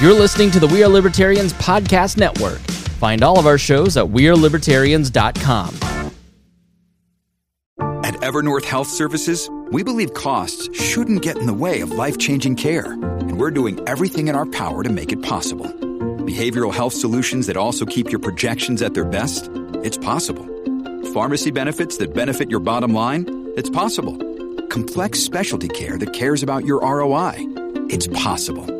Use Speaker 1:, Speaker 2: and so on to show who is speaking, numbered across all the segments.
Speaker 1: You're listening to the We Are Libertarians Podcast Network. Find all of our shows at WeareLibertarians.com.
Speaker 2: At Evernorth Health Services, we believe costs shouldn't get in the way of life changing care, and we're doing everything in our power to make it possible. Behavioral health solutions that also keep your projections at their best? It's possible. Pharmacy benefits that benefit your bottom line? It's possible. Complex specialty care that cares about your ROI? It's possible.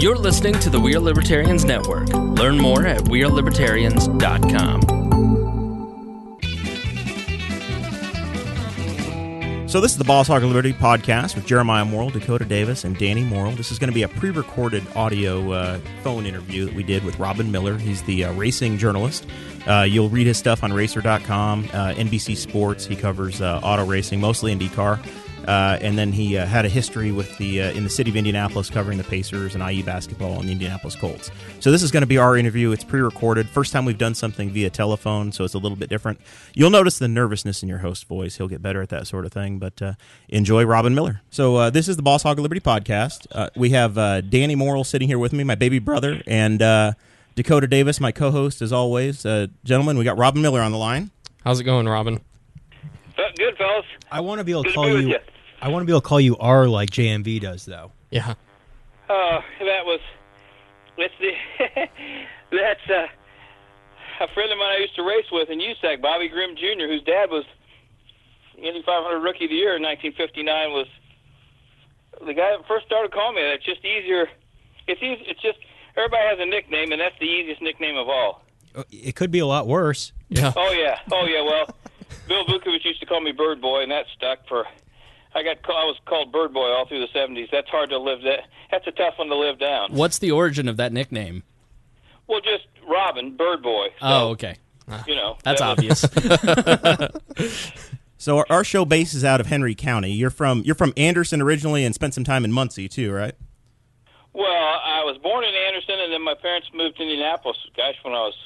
Speaker 1: You're listening to the We Are Libertarians Network. Learn more at WeareLibertarians.com.
Speaker 3: So this is the Boss Hog of Liberty podcast with Jeremiah Morrell, Dakota Davis, and Danny Morrell. This is going to be a pre-recorded audio uh, phone interview that we did with Robin Miller. He's the uh, racing journalist. Uh, you'll read his stuff on Racer.com, uh, NBC Sports. He covers uh, auto racing, mostly in IndyCar. Uh, and then he uh, had a history with the uh, in the city of Indianapolis, covering the Pacers and IU basketball and the Indianapolis Colts. So this is going to be our interview. It's pre-recorded. First time we've done something via telephone, so it's a little bit different. You'll notice the nervousness in your host voice. He'll get better at that sort of thing. But uh, enjoy Robin Miller. So uh, this is the Boss Hog of Liberty podcast. Uh, we have Danny Morrell sitting here with me, my baby brother, and Dakota Davis, my co-host, as always. gentlemen, we got Robin Miller on the line.
Speaker 4: How's it going, Robin?
Speaker 5: Good, fellas.
Speaker 6: I want to be able to
Speaker 5: Good
Speaker 6: call
Speaker 5: to
Speaker 6: you.
Speaker 5: you.
Speaker 6: I want to be able to call you R like JMV does, though.
Speaker 4: Yeah.
Speaker 5: Uh, that was that's the that's uh, a friend of mine I used to race with in USAC, Bobby Grim Jr., whose dad was Indy 500 Rookie of the Year in 1959. Was the guy that first started calling me that? It's just easier. It's easy. It's just everybody has a nickname, and that's the easiest nickname of all.
Speaker 6: Uh, It could be a lot worse.
Speaker 4: Yeah.
Speaker 5: Oh yeah, oh yeah. Well, Bill Vukovich used to call me Bird Boy, and that stuck for. I got call, I was called Bird Boy all through the '70s. That's hard to live. That that's a tough one to live down.
Speaker 1: What's the origin of that nickname?
Speaker 5: Well, just Robin, Bird Boy. So,
Speaker 1: Oh, okay.
Speaker 5: You know,
Speaker 1: That's
Speaker 5: that
Speaker 1: obvious.
Speaker 3: So our, our show base is out of Henry County. You're from you're from Anderson originally, and spent some time in Muncie too, right?
Speaker 5: Well, I was born in Anderson, and then my parents moved to Indianapolis. Gosh, when I was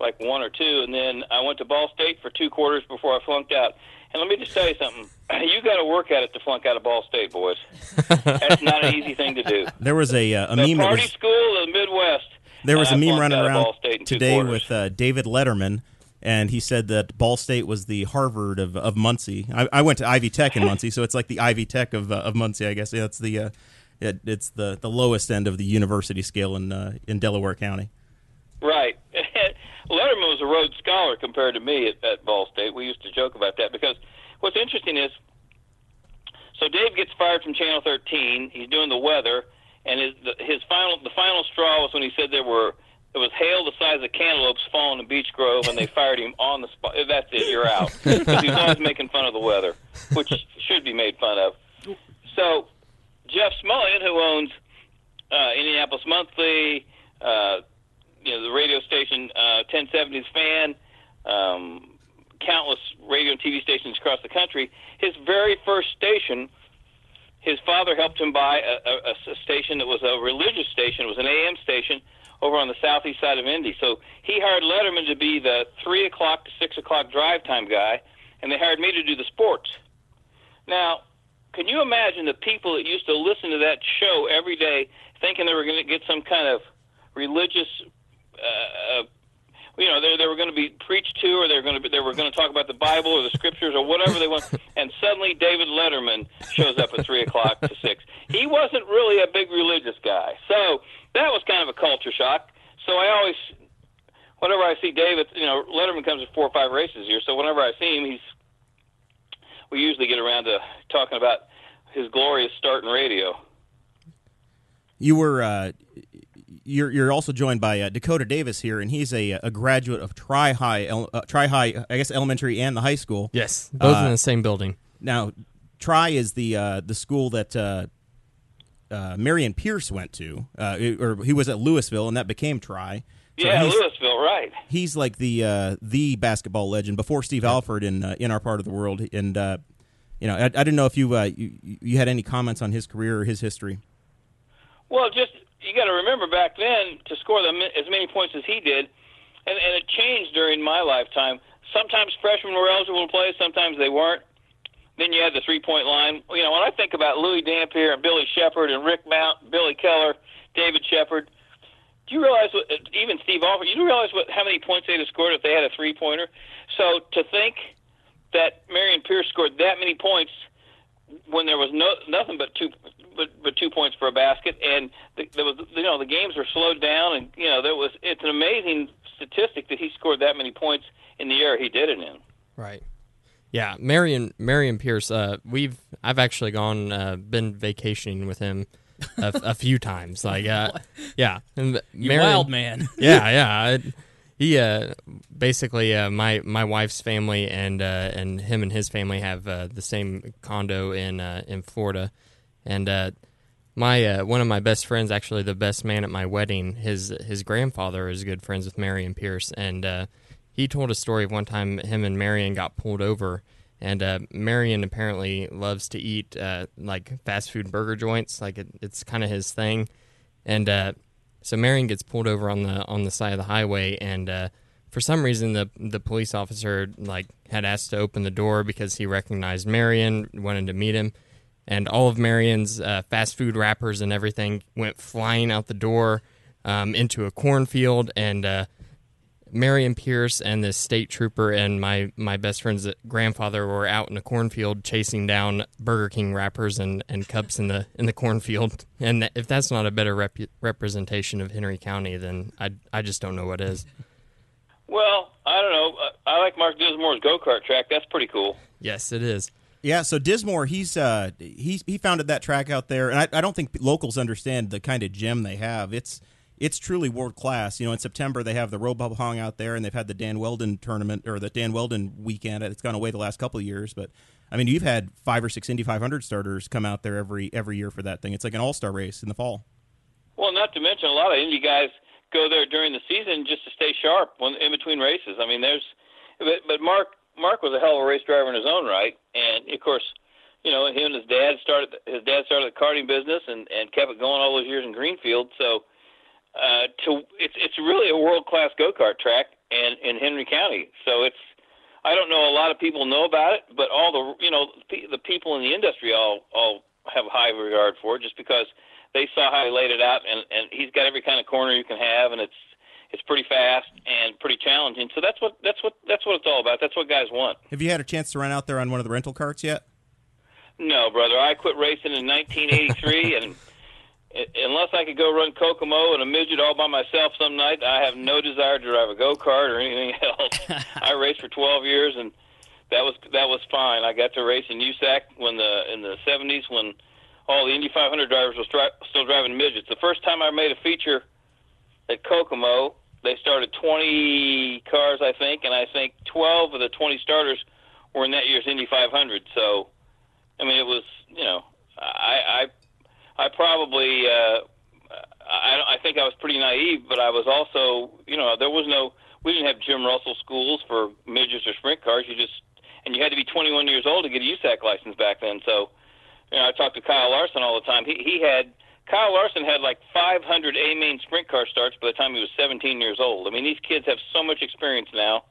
Speaker 5: like one or two, and then I went to Ball State for two quarters before I flunked out. And let me just tell you something: you got to work at it to flunk out of Ball State, boys. That's not an easy thing to do.
Speaker 3: There was a uh, a
Speaker 5: The
Speaker 3: meme
Speaker 5: party
Speaker 3: was
Speaker 5: school of the Midwest.
Speaker 3: There was a meme running around
Speaker 5: Ball State
Speaker 3: today with uh, David Letterman, and he said that Ball State was the Harvard of, of Muncie. I, I went to Ivy Tech in Muncie, so it's like the Ivy Tech of, uh, of Muncie, I guess. Yeah, That's the uh, it, it's the, the lowest end of the university scale in uh, in Delaware County.
Speaker 5: Right. Letterman was a Rhodes Scholar compared to me at, at Ball State. We used to joke about that because what's interesting is, so Dave gets fired from Channel 13. He's doing the weather, and his the, his final the final straw was when he said there were there was hail the size of cantaloupes falling in Beech Grove, and they fired him on the spot. That's it. You're out because he's always making fun of the weather, which should be made fun of. So Jeff Smulyan, who owns uh, Indianapolis Monthly, uh, you know, the radio station uh, 1070's fan, um, countless radio and TV stations across the country. His very first station, his father helped him buy a, a, a station that was a religious station. It was an AM station over on the southeast side of Indy. So he hired Letterman to be the three o'clock to six o'clock drive time guy, and they hired me to do the sports. Now, can you imagine the people that used to listen to that show every day, thinking they were going to get some kind of religious, uh, you know, they they were going to be preached to, or they were going to be, they were going to talk about the Bible or the scriptures or whatever they want, and suddenly David Letterman shows up at three o'clock to six. He wasn't really a big religious guy, so that was kind of a culture shock. So I always, whenever I see David, you know, Letterman comes to four or five races a year, so whenever I see him, he's we usually get around to talking about his glorious start in radio.
Speaker 3: You were uh, you're you're also joined by uh, Dakota Davis here, and he's a a graduate of Tri High, uh, Tri High, I guess elementary and the high school.
Speaker 4: Yes, both
Speaker 3: Uh,
Speaker 4: in the same building.
Speaker 3: Now, Tri is the uh, the school that uh, uh, Marion Pierce went to, uh, or he was at Lewisville, and that became Tri. So
Speaker 5: yeah, Lewisville, right?
Speaker 3: he's like the uh, the basketball legend before Steve Alford in uh, in our part of the world, and uh, you know I, I didn't know if you, uh, you you had any comments on his career or his history.
Speaker 5: Well, just you got to remember back then to score them as many points as he did, and, and it changed during my lifetime. Sometimes freshmen were eligible to play, sometimes they weren't. Then you had the three point line. You know, when I think about Louis Dampier and Billy Shepherd and Rick Mount, Billy Keller, David Shepherd, do you realize what even Steve Alford? You realize what how many points they'd have scored if they had a three pointer? So to think that Marion Pierce scored that many points when there was no nothing but two but, but two points for a basket, and the, there was you know the games were slowed down, and you know there was it's an amazing statistic that he scored that many points in the year he did it in.
Speaker 4: Right. Yeah, Marion Marion Pierce. Uh, we've I've actually gone uh, been vacationing with him a, a few times. Like, uh, yeah, and
Speaker 1: You
Speaker 4: Marion-
Speaker 1: wild man.
Speaker 4: yeah, yeah. I, he uh, basically uh, my my wife's family and uh, and him and his family have uh, the same condo in uh, in Florida, and uh, my one of my best friends, actually the best man at my wedding, his his grandfather is good friends with Marion Pierce, and he told a story of one time him and Marion got pulled over. And Marion apparently loves to eat like fast food burger joints, like it, it's kind of his thing. And so Marion gets pulled over on the on the side of the highway, and uh, for some reason the the police officer like had asked to open the door because he recognized Marion, wanted to meet him, and all of Marion's uh, fast food wrappers and everything went flying out the door um, into a cornfield, and uh, Marion Pierce and this state trooper and my my best friend's grandfather were out in a cornfield chasing down Burger King wrappers and, and cups in the in the cornfield. And if that's not a better rep- representation of Henry County, then I I just don't know what is.
Speaker 5: Well, I don't know. I I like Mark Dismore's go kart track. That's pretty cool.
Speaker 4: Yes, it is.
Speaker 3: Yeah, so Dismore, he's uh, he he founded that track out there, and I, I don't think locals understand the kind of gem they have. It's it's truly world class. You know, in September they have the Robopong out there, and they've had the Dan Wheldon tournament or the Dan Wheldon weekend. It's gone away the last couple of years, but I mean, you've had five or six Indy 500 starters come out there every every year for that thing. It's like an all star race in the fall.
Speaker 5: Well, not to mention a lot of Indy guys go there during the season just to stay sharp when in between races. I mean, there's but, but Mark Mark was a hell of a race driver in his own right, and of course, you know, him and his dad started his dad started the karting business and and kept it going all those years in Greenfield. So, uh, to it's it's really a world class go kart track and in Henry County. So it's I don't know a lot of people know about it, but all the you know the the people in the industry all all have high regard for it just because they saw how he laid it out and and he's got every kind of corner you can have and it's it's pretty fast and pretty challenging. So that's what that's what that's what it's all about. That's what guys want.
Speaker 3: Have you had a chance to run out there on one of the rental carts yet?
Speaker 5: No, brother, I quit racing in 1983 and unless I could go run Kokomo and a midget all by myself some night, I have no desire to drive a go kart or anything else. I raced for 12 years, and that was that was fine. I got to race in USAC when the in the 70s when all the Indy 500 drivers was dri- still driving midgets. The first time I made a feature at Kokomo, they started 20 cars, I think, and I think 12 of the 20 starters were in that year's Indy 500. So, I mean, it was you know, I I, I probably uh, I I think I was pretty naive, but I was also you know there was no we didn't have Jim Russell schools for midgets or sprint cars. You just and you had to be 21 years old to get a USAC license back then. So, you know, I talked to Kyle Larson all the time. He he had Kyle Larson had like 500 A main sprint car starts by the time he was 17 years old. I mean, these kids have so much experience now,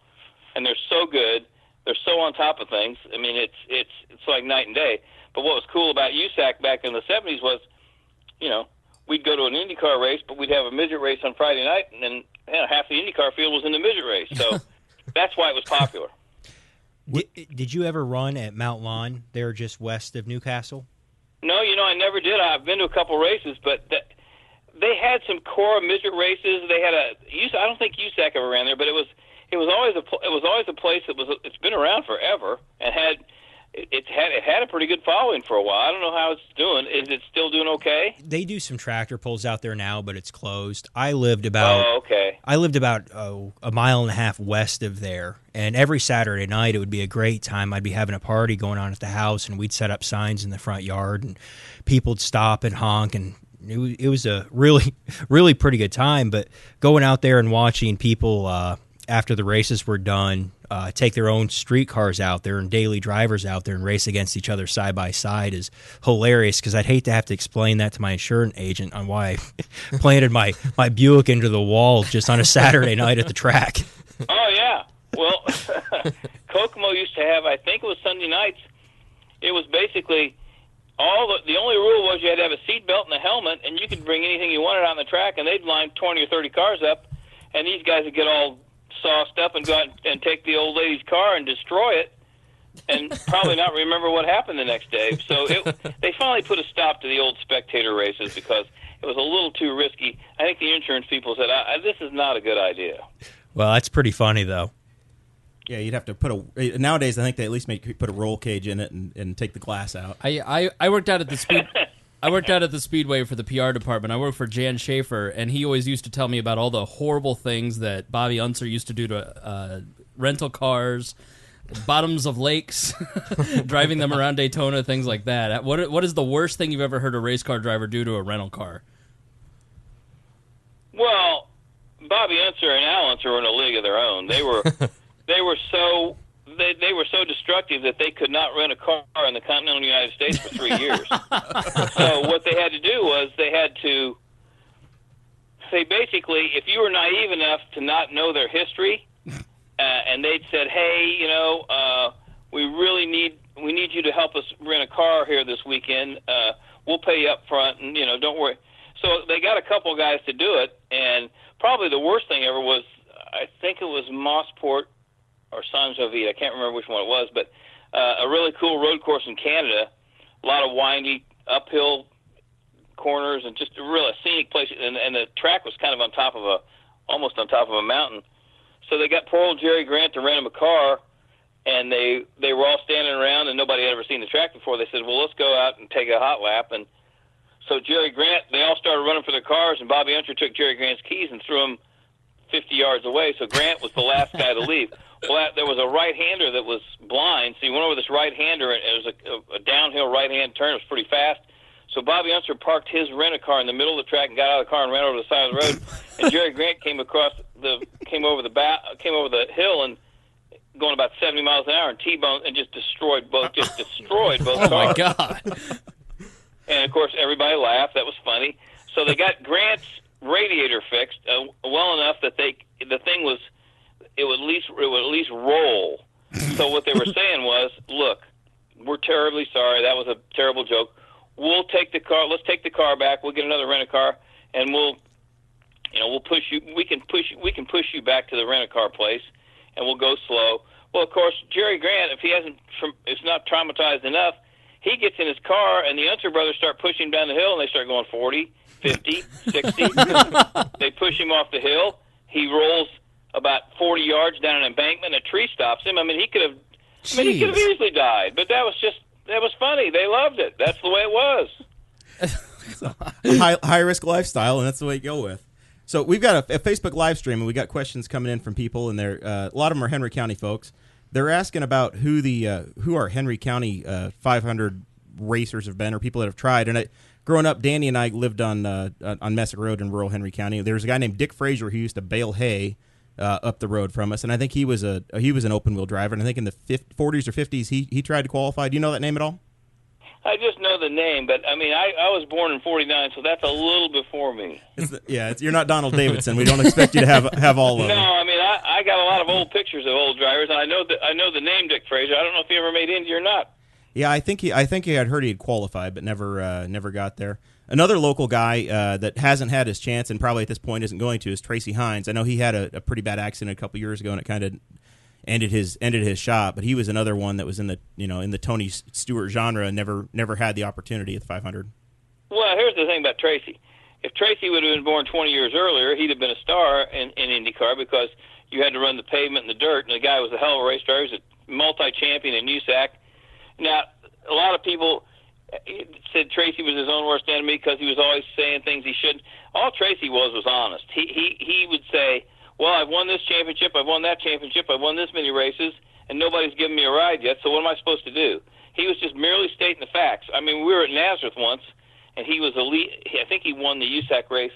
Speaker 5: and they're so good. They're so on top of things. I mean, it's it's it's like night and day. But what was cool about USAC back in the 70s was, you know, we'd go to an IndyCar race, but we'd have a midget race on Friday night, and then you know, half the IndyCar field was in the midget race. So that's why it was popular.
Speaker 6: Did, did you ever run at Mount Lawn? There, just west of New Castle.
Speaker 5: No, you know, I never did. I've been to a couple races, but that, they had some core midget races. They had a US I don't think USAC ever ran there, but it was it was always a it was always a place that was it's been around forever and had it's had it had a pretty good following for a while. I don't know how it's doing. Is it still doing okay?
Speaker 6: They do some tractor pulls out there now, but it's closed. I lived about
Speaker 5: Oh, okay.
Speaker 6: I lived about oh, a mile and a half west of there, and every Saturday night it would be a great time. I'd be having a party going on at the house, and we'd set up signs in the front yard, and people'd stop and honk, and it was, it was a really, really pretty good time. But going out there and watching people uh, after the races were done uh, take their own street cars out there and daily drivers out there and race against each other side by side is hilarious because I'd hate to have to explain that to my insurance agent on why I planted my, my Buick into the wall just on a Saturday night at the track.
Speaker 5: Oh yeah. Well, Kokomo used to have. I think it was Sunday nights. It was basically all the, the only rule was you had to have a seatbelt and a helmet, and you could bring anything you wanted on the track, and they'd line twenty or thirty cars up, and these guys would get all sauced up and go out and take the old lady's car and destroy it, and probably not remember what happened the next day. So it, they finally put a stop to the old spectator races because it was a little too risky. I think the insurance people said, I, I, "This is not a good idea."
Speaker 6: Well, that's pretty funny though.
Speaker 3: Yeah, you'd have to put a. Nowadays, I think they at least make put a roll cage in it and, and take the glass out.
Speaker 1: I, I, I worked out at the speed. I worked out at the Speedway for the PR department. I worked for Jan Schaefer, and he always used to tell me about all the horrible things that Bobby Unser used to do to uh, rental cars, bottoms of lakes, driving them around Daytona, things like that. What What is the worst thing you've ever heard a race car driver do to a rental car?
Speaker 5: Well, Bobby Unser and Al Unser were in a league of their own. They were they were so they they were so destructive that they could not rent a car in the continental United States for three years. so what they had to do was they had to they basically, if you were naive enough to not know their history, uh, and they'd said, "Hey, you know, uh, we really need we need you to help us rent a car here this weekend. Uh, we'll pay you up front, and you know, don't worry." So they got a couple guys to do it, and probably the worst thing ever was I think it was Mosport or St. Jovite. I can't remember which one it was, but uh, a really cool road course in Canada. A lot of windy uphill corners and just a real scenic place. And, and the track was kind of on top of a, almost on top of a mountain. So they got poor old Jerry Grant to rent him a car, and they they were all standing around, and nobody had ever seen the track before. They said, "Well, let's go out and take a hot lap." And so Jerry Grant, they all started running for their cars, and Bobby Unser took Jerry Grant's keys and threw them 50 yards away. So Grant was the last guy to leave. Well, there was a right-hander that was blind, so he went over this right-hander, and it was a, a downhill right-hand turn. It was pretty fast. So Bobby Unser parked his rent-a-car in the middle of the track and got out of the car and ran over the side of the road. and Jerry Grant came across the came over the bat came over the hill and going about 70 miles an hour and T-boned and just destroyed both just destroyed both
Speaker 1: Oh
Speaker 5: cars.
Speaker 1: my god!
Speaker 5: And of course, everybody laughed. That was funny. So they got Grant's radiator fixed uh, well enough that they the thing was it would at least it would at least roll. So what they were saying was, look, we're terribly sorry. That was a terrible joke. We'll take the car. Let's take the car back. We'll get another rent a car, and we'll, you know, we'll push you. We can push. We can push you back to the rent a car place, and we'll go slow. Well, of course, Jerry Grant, if he hasn't, is not traumatized enough, he gets in his car, and the Unser brothers start pushing him down the hill, and they start going 40, 50, 60. they push him off the hill. He rolls about 40 yards down an embankment. A tree stops him. I mean, he could have. I mean, he could have easily died, but that was just that was funny. They loved it. That's the way it was.
Speaker 3: high, high risk lifestyle, and that's the way you go with. So we've got a, a Facebook live stream, and we got questions coming in from people, and they're uh, a lot of them are Henry County folks. They're asking about who the uh, who our Henry County uh, 500 racers have been, or people that have tried. And I, growing up, Danny and I lived on uh, on Messick Road in rural Henry County. There's a guy named Dick Frazier who used to bale hay uh, up the road from us, and I think he was a he was an open wheel driver. And I think in the 50, 40s or 50s, he he tried to qualify. Do you know that name at all?
Speaker 5: I just know the name, but I mean, I, I was born in '49, so that's a little before me.
Speaker 3: The- yeah, you're not Donald Davidson. We don't expect you to have have all of it.
Speaker 5: No,
Speaker 3: them.
Speaker 5: I mean, I, I got a lot of old pictures of old drivers, and I know that I know the name Dick Fraser. I don't know if he ever made Indy or not.
Speaker 3: Yeah, I think he I think he had heard he had qualified, but never uh, never got there. Another local guy uh, that hasn't had his chance and probably at this point isn't going to is Tracy Hines. I know he had a, a pretty bad accident a couple years ago and it kind of ended his ended his shot, but he was another one that was in the you know in the Tony Stewart genre and never never had the opportunity at the 500.
Speaker 5: Well, here's the thing about Tracy. If Tracy would have been born 20 years earlier, he'd have been a star in, in IndyCar because you had to run the pavement and the dirt, and the guy was a hell of a race driver. He was a multi-champion in USAC, Now, a lot of people said Tracy was his own worst enemy because he was always saying things he shouldn't. All Tracy was was honest. He he he would say, "Well, I've won this championship, I've won that championship, I've won this many races, and nobody's given me a ride yet. So what am I supposed to do?" He was just merely stating the facts. I mean, we were at Nazareth once, and he was elite. I think he won the USAC race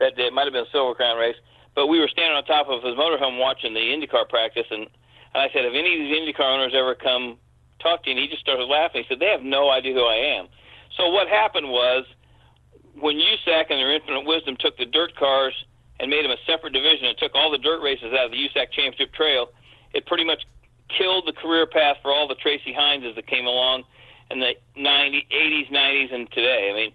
Speaker 5: that day. It might have been a Silver Crown race, but we were standing on top of his motorhome watching the IndyCar practice, and, and I said, "Have any of these IndyCar owners ever come talk to you?" And he just started laughing. He said, "They have no idea who I am." So what happened was when USAC and their infinite wisdom took the dirt cars and made them a separate division and took all the dirt races out of the USAC Championship Trail, it pretty much killed the career path for all the Tracy Hineses that came along in the 90, 80s, 90s, and today. I mean,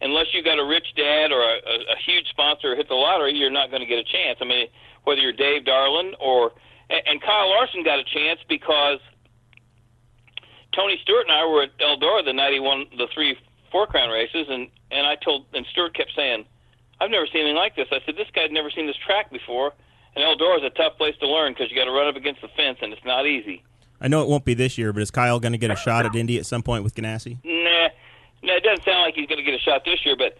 Speaker 5: unless you got a rich dad or a, a, a huge sponsor or hit the lottery, you're not going to get a chance. I mean, whether you're Dave Darland or and Kyle Larson got a chance because Tony Stewart and I were at Eldora the night he won the three four crown races, and and I told and Stewart kept saying, "I've never seen anything like this." I said, "This guy's never seen this track before." And Eldora is a tough place to learn because you got to run up against the fence, and it's not easy.
Speaker 3: I know it won't be this year, but is Kyle going to get a shot at Indy at some point with Ganassi?
Speaker 5: Nah, nah, it doesn't sound like he's going to get a shot this year, but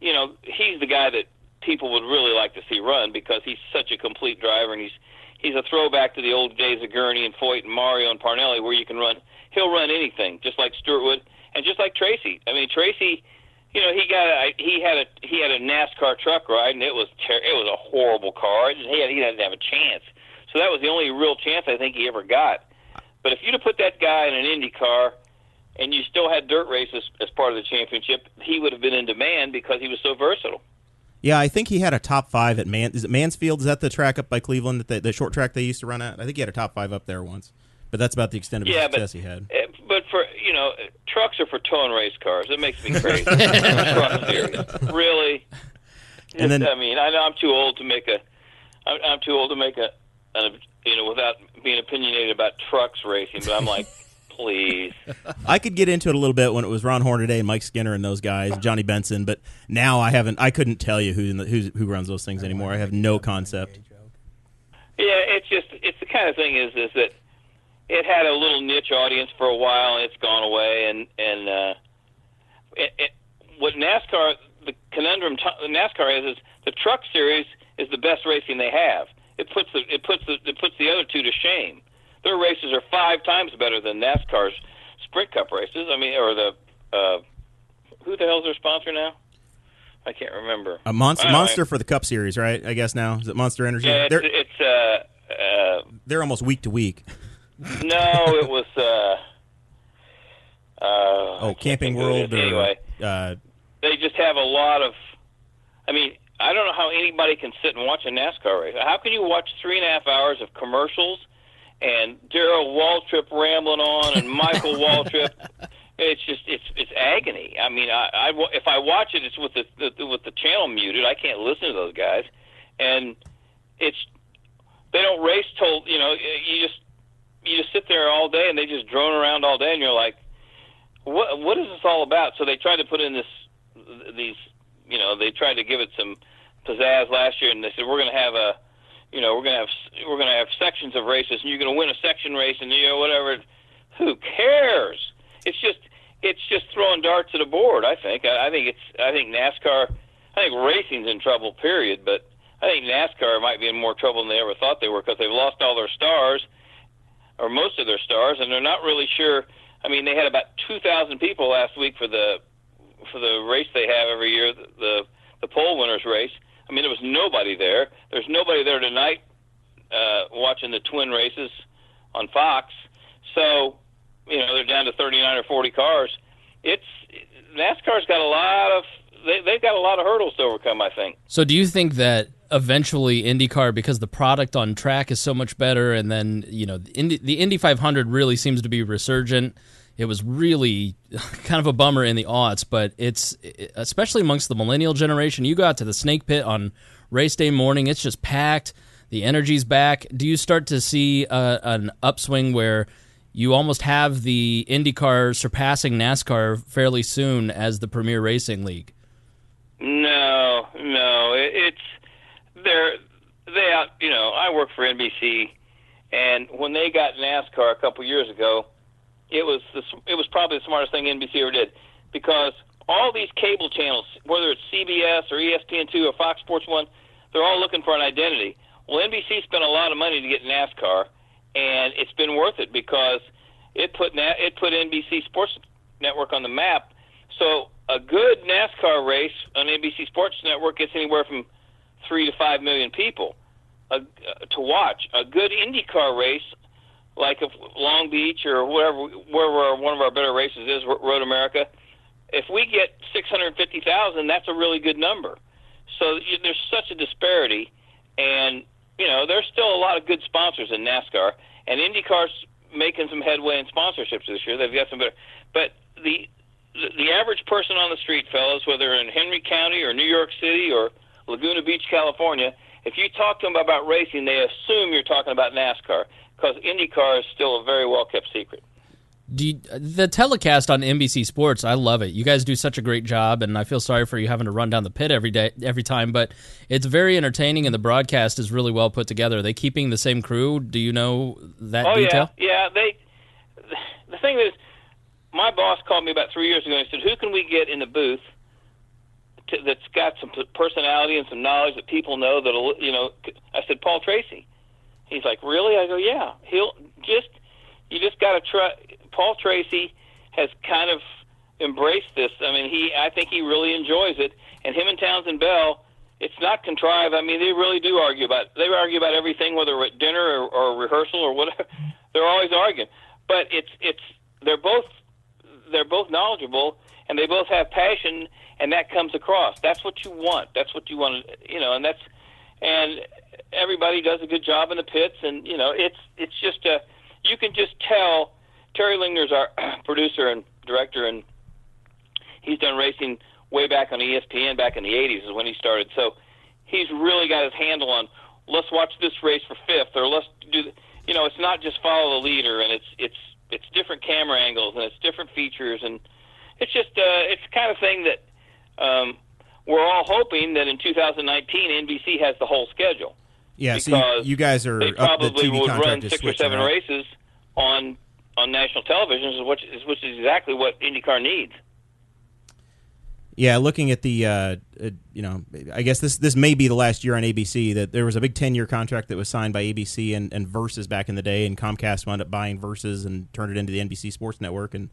Speaker 5: you know he's the guy that people would really like to see run because he's such a complete driver, and he's he's a throwback to the old days of Gurney and Foyt and Mario and Parnelli, where you can run. He'll run anything, just like Stewart would, and just like Tracy. I mean, Tracy, you know, he got a, he had a he had a NASCAR truck ride, and it was ter- it was a horrible car. It he had, he didn't have a chance. So that was the only real chance I think he ever got. But if you'd have put that guy in an Indy car, and you still had dirt races as part of the championship, he would have been in demand because he was so versatile.
Speaker 3: Yeah, I think he had a top five at Man. Is it Mansfield? Is that the track up by Cleveland? That the, the short track they used to run at? I think he had a top five up there once. But that's about the extent of
Speaker 5: Yeah,
Speaker 3: his
Speaker 5: but
Speaker 3: he had.
Speaker 5: eh, but for you know, trucks are for towing race cars. It makes me crazy. Really?
Speaker 3: And then-
Speaker 5: I mean, I know I'm too old to make a. I'm, I'm too old to make a, an, you know, without being opinionated about trucks racing. But I'm like, please.
Speaker 3: I could get into it a little bit when it was Ron Hornaday and Mike Skinner and those guys, Johnny Benson. But now I haven't. I couldn't tell you who who's, who runs those things anymore. I have no concept.
Speaker 5: Yeah, it's just it's the kind of thing is is that it had a little niche audience for a while and it's gone away and and uh, it, it, what NASCAR the conundrum t- NASCAR is is the truck series is the best racing they have. It puts the it puts the it puts the other two to shame. Their races are five times better than NASCAR's Sprint Cup races. I mean, or the uh, who the hell's their sponsor now? I can't remember.
Speaker 3: A monster,
Speaker 5: Anyway.
Speaker 3: monster for the Cup Series, right? I guess now is it Monster Energy?
Speaker 5: Yeah, it's,
Speaker 3: they're
Speaker 5: it's uh, uh,
Speaker 3: they're almost week to week.
Speaker 5: no, it was uh, uh,
Speaker 3: Oh, Camping World or
Speaker 5: Anyway,
Speaker 3: uh,
Speaker 5: they just have a lot of. I mean, I don't know how anybody can sit and watch a NASCAR race. How can you watch three and a half hours of commercials and Darrell Waltrip rambling on and Michael Waltrip? It's just it's it's agony. I mean, I, I if I watch it, it's with the, the with the channel muted. I can't listen to those guys, and it's they don't race till you know you just you just sit there all day and they just drone around all day and you're like what what is this all about so they tried to put in this these you know they tried to give it some pizzazz last year and they said we're going to have a you know we're to have we're to have sections of races and you're to win a section race and you know whatever who cares it's just it's just throwing darts at a board i think i, I think it's i think nascar i think racing's in trouble period but i think nascar might be in more trouble than they ever thought they were because they've lost all their stars or most of their stars, and they're not really sure. I mean, they had about 2,000 people last week for the for the race they have every year, the, the pole winners race. I mean, there was nobody there. There's nobody there tonight uh, watching the twin races on Fox. So, you know, they're down to 39 or 40 cars. It's NASCAR's got a lot of they, they've got a lot of hurdles to overcome. I think.
Speaker 1: So do you think that eventually IndyCar, because the product on track is so much better, and then you know the Indy, the Indy 500 really seems to be resurgent. It was really kind of a bummer in the aughts, but it's especially amongst the millennial generation. You go out to the Snake Pit on race day morning; it's just packed. The energy's back. Do you start to see uh, an upswing where you almost have the IndyCar surpassing NASCAR fairly soon as the premier racing league?
Speaker 5: No, no, it, it's they're they out. You know, I work for NBC, and when they got NASCAR a couple years ago, it was the, it was probably the smartest thing NBC ever did because all these cable channels, whether it's CBS or ESPN2 or Fox Sports 1, they're all looking for an identity. Well, NBC spent a lot of money to get NASCAR, and it's been worth it because it put it put NBC Sports Network on the map. So a good NASCAR race on NBC Sports Network gets anywhere from three to five million people uh, to watch. A good IndyCar race, like if Long Beach or wherever wherever one of our better races is, Road America, if we get six hundred fifty thousand, that's a really good number. So there's such a disparity, and you know there's still a lot of good sponsors in NASCAR, and IndyCar's making some headway in sponsorships this year. They've got some better, but the the average person on the street, fellas, whether in Henry County or New York City or Laguna Beach, California, if you talk to them about racing, they assume you're talking about NASCAR because IndyCar is still a very well kept secret.
Speaker 1: You, the telecast on NBC Sports, I love it. You guys do such a great job, and I feel sorry for you having to run down the pit every day, every time. But it's very entertaining, and the broadcast is really well put together. Are they keeping the same crew? Do you know that
Speaker 5: oh,
Speaker 1: detail?
Speaker 5: yeah, yeah. They. The thing is, my boss called me about three years ago and said, "Who can we get in the booth to, that's got some personality and some knowledge that people know that'll, you know?" I said, "Paul Tracy." He's like, "Really?" I go, "Yeah." He'll just you just got to try. Paul Tracy has kind of embraced this. I mean, he I think he really enjoys it, and him and Townsend Bell. It's not contrived. I mean, they really do argue about. They argue about everything, whether at dinner or, or rehearsal or whatever. They're always arguing, but it's it's they're both they're both knowledgeable and they both have passion, and that comes across. That's what you want. That's what you want. You know, and that's and everybody does a good job in the pits, and you know, it's it's just a you can just tell. Terry Lingner's our producer and director, and he's done racing way back on ESPN back in the '80s is when he started. So he's really got his handle on. Let's watch this race for fifth, or let's do. You know, it's not just follow the leader, and it's it's it's different camera angles and it's different features and it's just uh, it's the kind of thing that um, we're all hoping that in 2019 NBC has the whole schedule.
Speaker 3: Yeah, so you, you guys are
Speaker 5: they
Speaker 3: up,
Speaker 5: probably
Speaker 3: the TV
Speaker 5: would run six or seven races on on national television, which is which is exactly what IndyCar needs.
Speaker 3: Yeah, looking at the, uh, uh, you know, I guess this this may be the last year on ABC that there was a big ten year contract that was signed by ABC and, and Versus back in the day, and Comcast wound up buying Versus and turned it into the NBC Sports Network. And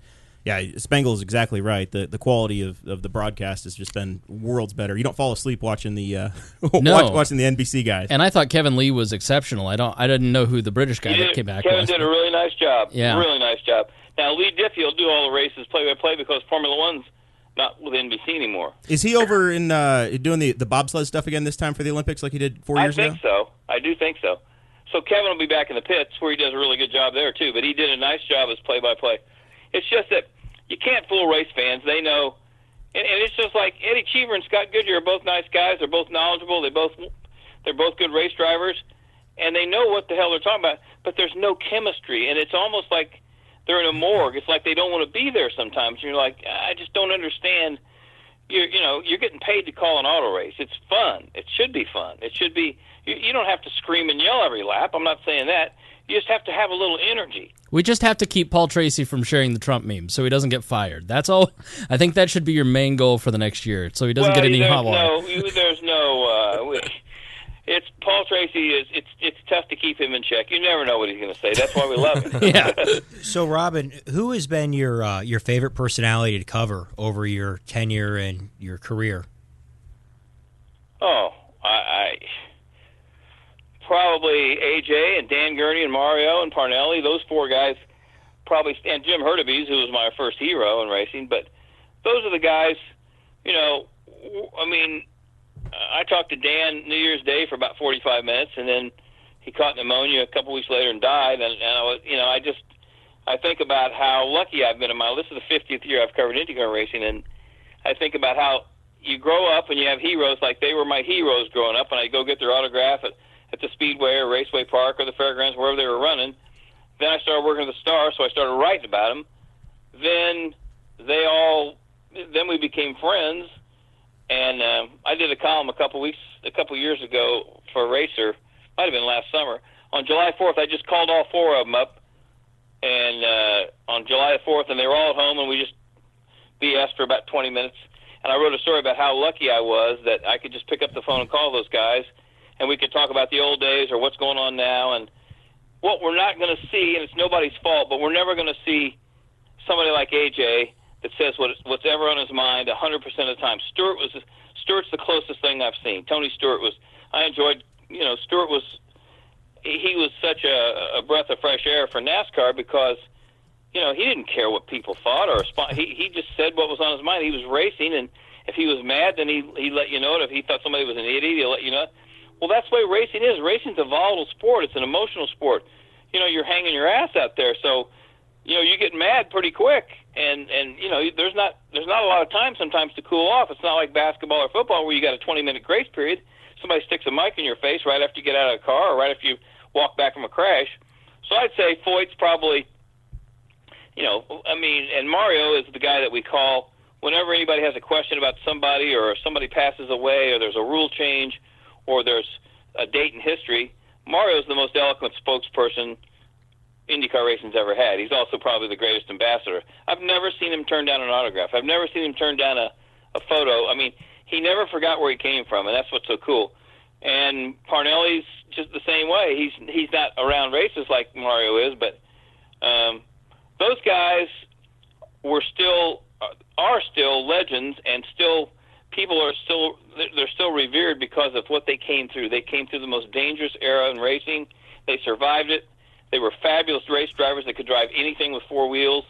Speaker 3: yeah, Spangle is exactly right. The the quality of, of the broadcast has just been worlds better. You don't fall asleep watching the uh,
Speaker 1: No.
Speaker 3: watch, watching the NBC guys.
Speaker 1: And I thought Kevin Lee was exceptional. I don't. I didn't know who the British guy that came back
Speaker 5: Kevin
Speaker 1: was.
Speaker 5: did a really nice job.
Speaker 1: Yeah.
Speaker 5: really nice job. Now Leigh Diffey will do all the races play by play because Formula One's not with NBC anymore.
Speaker 3: Is he over in uh, doing the, the bobsled stuff again this time for the Olympics like he did four
Speaker 5: I
Speaker 3: years ago?
Speaker 5: I think so. I do think so. So Kevin will be back in the pits where he does a really good job there too. But he did a nice job as play-by-play. It's just that you can't fool race fans. They know, and, and it's just like Eddie Cheever and Scott Goodyear are both nice guys. They're both knowledgeable. They both they're both good race drivers, and they know what the hell they're talking about. But there's no chemistry, and it's almost like they're in a morgue. It's like they don't want to be there sometimes. You're like, I just don't understand you you know you're getting paid to call an auto race. It's fun. It should be fun. It should be. You, you don't have to scream and yell every lap. I'm not saying that. You just have to have a little energy.
Speaker 1: We just have to keep Paul Tracy from sharing the Trump meme so he doesn't get fired. That's all. I think that should be your main goal for the next year, so he doesn't
Speaker 5: well,
Speaker 1: get any
Speaker 5: there's
Speaker 1: hot water.
Speaker 5: no. you- There's no. Uh, it's Paul Tracy. Is it's it's tough to keep him in check. You never know what he's going to say. That's why we love him.
Speaker 1: yeah.
Speaker 6: So, Robin, who has been your uh, your favorite personality to cover over your tenure and your career?
Speaker 5: Oh, I, I probably AJ and Dan Gurney and Mario and Parnelli. Those four guys probably and Jim Hurtubise, who was my first hero in racing. But those are the guys. You know, I mean, I talked to Dan New Year's Day for about 45 minutes, and then he caught pneumonia a couple weeks later and died. And, and I was, you know, I just I think about how lucky I've been in my. This is the 50th year I've covered IndyCar racing, and I think about how you grow up and you have heroes like they were my heroes growing up, and I go get their autograph at, at the Speedway or Raceway Park or the Fairgrounds, wherever they were running. Then I started working at the Star, so I started writing about them. Then they all, then we became friends, and um, I did a column a couple weeks, a couple years ago for Racer, might have been last summer. On July 4th, I just called all four of them up, and uh, on July Fourth, and they were all at home, and we just BS for about 20 minutes. And I wrote a story about how lucky I was that I could just pick up the phone and call those guys, and we could talk about the old days or what's going on now. And what we're not going to see, and it's nobody's fault, but we're never going to see somebody like AJ that says what, what's ever on his mind 100% of the time. Stewart was Stewart's the closest thing I've seen. Tony Stewart was. I enjoyed. You know, Stewart was. He was such a, a breath of fresh air for NASCAR because you know, he didn't care what people thought or he he just said what was on his mind. He was racing, and if he was mad, then he he let you know it. If he thought somebody was an idiot, he'll let you know. Well, that's the way racing is. Racing's a volatile sport. It's an emotional sport. You know, you're hanging your ass out there, so you know you get mad pretty quick, and and you know there's not there's not a lot of time sometimes to cool off. It's not like basketball or football where you got a 20 minute grace period. Somebody sticks a mic in your face right after you get out of the car or right after you walk back from a crash. So I'd say Foyt's probably you know, I mean, and Mario is the guy that we call whenever anybody has a question about somebody or somebody passes away or there's a rule change or there's a date in history. Mario is the most eloquent spokesperson IndyCar racing's ever had. He's also probably the greatest ambassador. I've never seen him turn down an autograph. I've never seen him turn down a, a photo. I mean, he never forgot where he came from, and that's what's so cool. And Parnelli's just the same way. He's he's not around races like Mario is, but um, those guys were still are still legends and still people are still they're still revered because of what they came through. They came through the most dangerous era in racing. They survived it. They were fabulous race drivers that could drive anything with four wheels.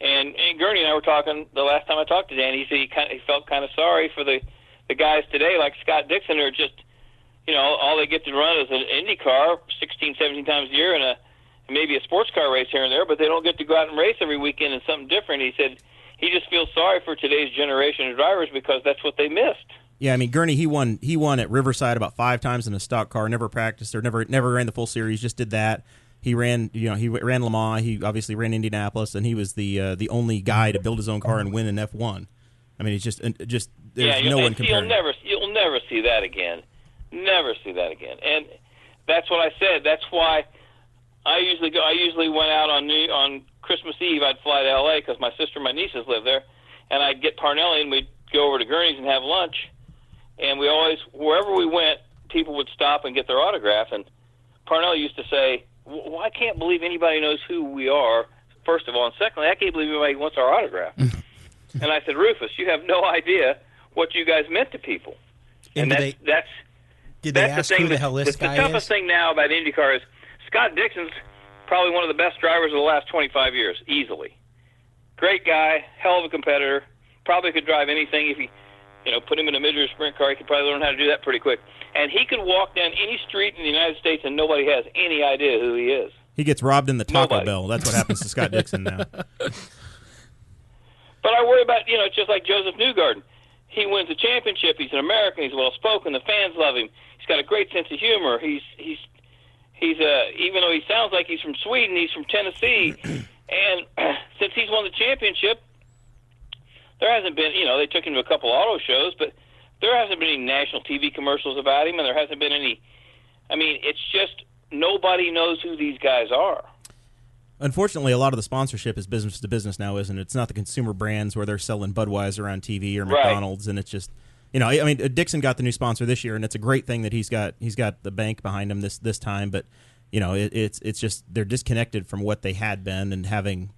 Speaker 5: And, and Gurney and I were talking the last time I talked to Dan. He said he, kind of, he felt kind of sorry for the the guys today, like Scott Dixon, who are just you know all they get to run is an Indy car 16, 17 times a year and a maybe a sports car race here and there, but they don't get to go out and race every weekend in something different. He said he just feels sorry for today's generation of drivers because that's what they missed.
Speaker 3: Yeah, I mean Gurney, he won he won at Riverside about five times in a stock car. Never practiced or never never ran the full series. Just did that. He ran, you know, he ran Le Mans. He obviously ran Indianapolis, and he was the uh, the only guy to build his own car and win an F one. I mean, he's just just there's
Speaker 5: yeah,
Speaker 3: no one
Speaker 5: comparing. You'll never you'll never see that again. Never see that again. And that's what I said. That's why I usually go. I usually went out on New, on Christmas Eve. I'd fly to L.A. because my sister and my nieces live there, and I'd get Parnelli and we'd go over to Gurney's and have lunch. And we always, wherever we went, people would stop and get their autograph. And Parnelli used to say, "Well, I can't believe anybody knows who we are." First of all, and secondly, I can't believe anybody wants our autograph. Mm-hmm. and I said, Rufus, you have no idea what you guys meant to people.
Speaker 6: And,
Speaker 5: and that's,
Speaker 6: they,
Speaker 5: that's
Speaker 6: did
Speaker 5: that's
Speaker 6: they ask
Speaker 5: the thing
Speaker 6: who the hell this guy
Speaker 5: the toughest
Speaker 6: is?
Speaker 5: thing now about IndyCar is Scott Dixon's probably one of the best drivers of the last 25 years, easily. Great guy, hell of a competitor. Probably could drive anything if he, you know, put him in a mid-year sprint car. He could probably learn how to do that pretty quick. And he could walk down any street in the United States and nobody has any idea who he is.
Speaker 3: He gets robbed in the Taco
Speaker 5: Nobody.
Speaker 3: Bell. That's what happens to Scott Dixon now.
Speaker 5: But I worry about, you know, it's just like Josef Newgarden. He wins a championship. He's an American. He's well spoken. The fans love him. He's got a great sense of humor. He's he's he's uh even though he sounds like he's from Sweden, he's from Tennessee. and since he's won the championship, there hasn't been, you know, they took him to a couple auto shows, but there hasn't been any national TV commercials about him, and there hasn't been any. I mean, it's just nobody knows who these guys are.
Speaker 3: Unfortunately, a lot of the sponsorship is business to business now, isn't it? It's not the consumer brands where they're selling Budweiser on TV or
Speaker 5: Right.
Speaker 3: McDonald's, and it's just you know, I mean, Dixon got the new sponsor this year, and it's a great thing that he's got he's got the bank behind him this this time. But you know, it, it's it's just they're disconnected from what they had been and having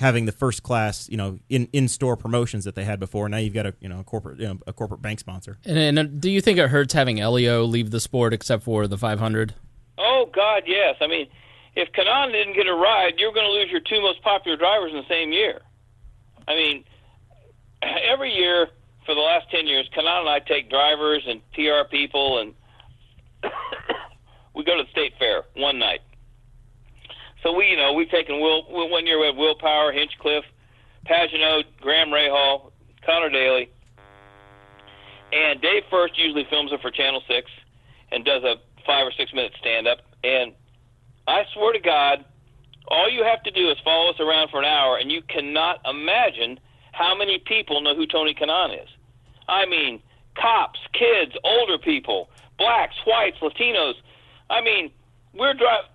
Speaker 3: having the first class, you know, in in store promotions that they had before. Now you've got a you know a corporate you know, a corporate bank sponsor.
Speaker 1: And, and uh, do you think it hurts having Helio leave the sport except for the 500?
Speaker 5: Oh God, yes. I mean, if Kanaan didn't get a ride, you're going to lose your two most popular drivers in the same year. I mean, every year for the last ten years, Kanaan and I take drivers and PR people, and we go to the state fair one night. So we, you know, we've taken Will. Will- One year we had Will Hinchcliffe, Pagenaud, Graham Rahal, Conor Daly, and Dave Furst usually films it for Channel Six and does a five or six minute stand up. And I swear to God, all you have to do is follow us around for an hour, and you cannot imagine how many people know who Tony Kanaan is. I mean, cops, kids, older people, blacks, whites, Latinos. I mean, we're driving.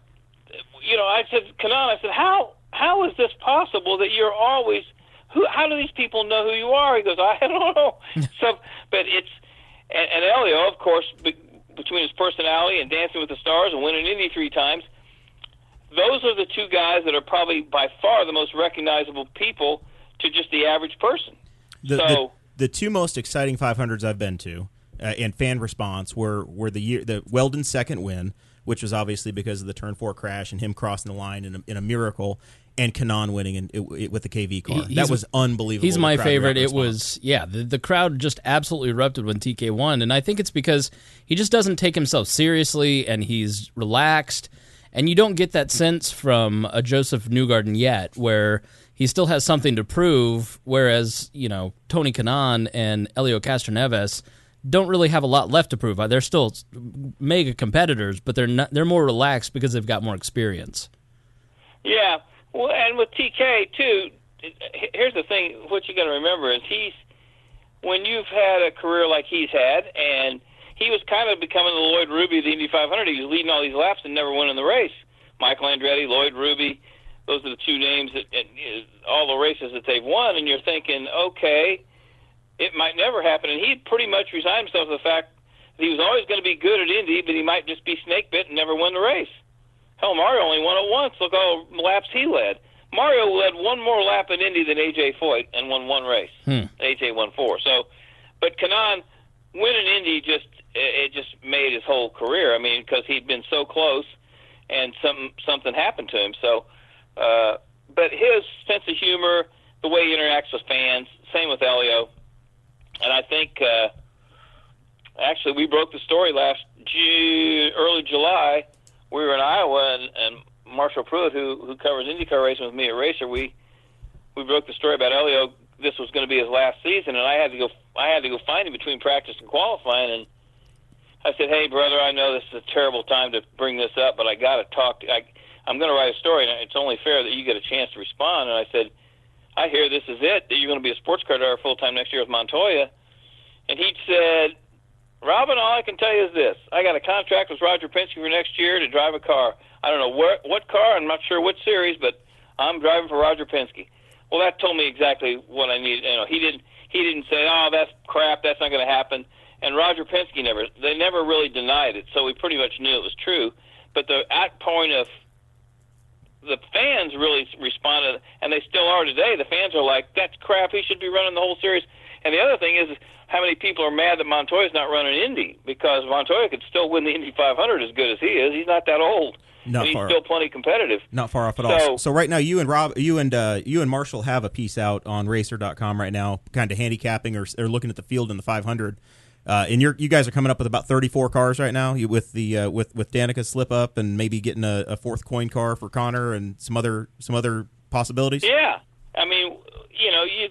Speaker 5: You know, I said, Kanaan, I said, how how is this possible that you're always who? How do these people know who you are? He goes, I don't know. so, but it's and, and Helio, of course, be, between his personality and Dancing with the Stars and winning Indy three times, those are the two guys that are probably by far the most recognizable people to just the average person.
Speaker 3: The,
Speaker 5: so
Speaker 3: the, the two most exciting 500s I've been to uh, and fan response were were the year the Wheldon second win, which was obviously because of the turn four crash and him crossing the line in a, in a miracle, and Kanaan winning in, it, with the KV car. That was unbelievable.
Speaker 1: He's my favorite. It was yeah, the, the crowd just absolutely erupted when TK won, and I think it's because he just doesn't take himself seriously and he's relaxed, and you don't get that sense from a Josef Newgarden yet, where he still has something to prove. Whereas you know Tony Kanaan and Helio Castroneves don't really have a lot left to prove. Uh, they're still mega competitors, but they're not. They're more relaxed because they've got more experience.
Speaker 5: Yeah, well, and with TK too. Here's the thing: what you got to remember is he's when you've had a career like he's had, and he was kind of becoming the Lloyd Ruby of the Indy 500. He was leading all these laps and never winning the race. Michael Andretti, Lloyd Ruby, those are the two names that and, all the races that they've won. And you're thinking, okay, it might never happen. And he pretty much resigned himself to the fact that he was always going to be good at Indy, but he might just be snake bit and never win the race. Hell, Mario only won it once. Look all the laps he led. Mario led one more lap in Indy than AJ Foyt and won one race. Hmm. AJ won four. So, but Kanaan winning Indy just it just made his whole career. I mean, because he'd been so close, and something something happened to him. So, uh, but his sense of humor, the way he interacts with fans, same with Helio, and I think. Uh, Actually, we broke the story last Ju- early July. We were in Iowa, and, and Marshall Pruett, who who covers IndyCar racing with me at Racer, we we broke the story about Helio. This was going to be his last season, and I had to go. I had to go find him between practice and qualifying, and I said, "Hey, brother, I know this is a terrible time to bring this up, but I got to talk. To, I'm going to write a story, and it's only fair that you get a chance to respond." And I said, "I hear this is it. That you're going to be a sports car driver full time next year with Montoya." And he said, Robin, all I can tell you is this: I got a contract with Roger Penske for next year to drive a car. I don't know where, what car. I'm not sure what series, but I'm driving for Roger Penske. Well, that told me exactly what I needed. You know, he didn't. He didn't say, "Oh, that's crap. That's not going to happen." And Roger Penske never. They never really denied it, so we pretty much knew it was true. But the outpouring of the fans really responded, and they still are today. The fans are like, "That's crap. He should be running the whole series." And the other thing is, how many people are mad that Montoya's not running Indy because Montoya could still win the Indy 500 as good as he is. He's not that old.
Speaker 3: Not
Speaker 5: he's
Speaker 3: far.
Speaker 5: still plenty competitive.
Speaker 3: Not far off at all.
Speaker 5: So-
Speaker 3: So right now, you and Rob, you and uh, you and Marshall have a piece out on Racer.com right now, kind of handicapping or, or looking at the field in the 500. Uh, and you guys are coming up with about 34 cars right now, you, with the uh, with with Danica's slip up and maybe getting a, a fourth Coyne car for Conor and some other some other possibilities.
Speaker 5: Yeah, I mean, you know, you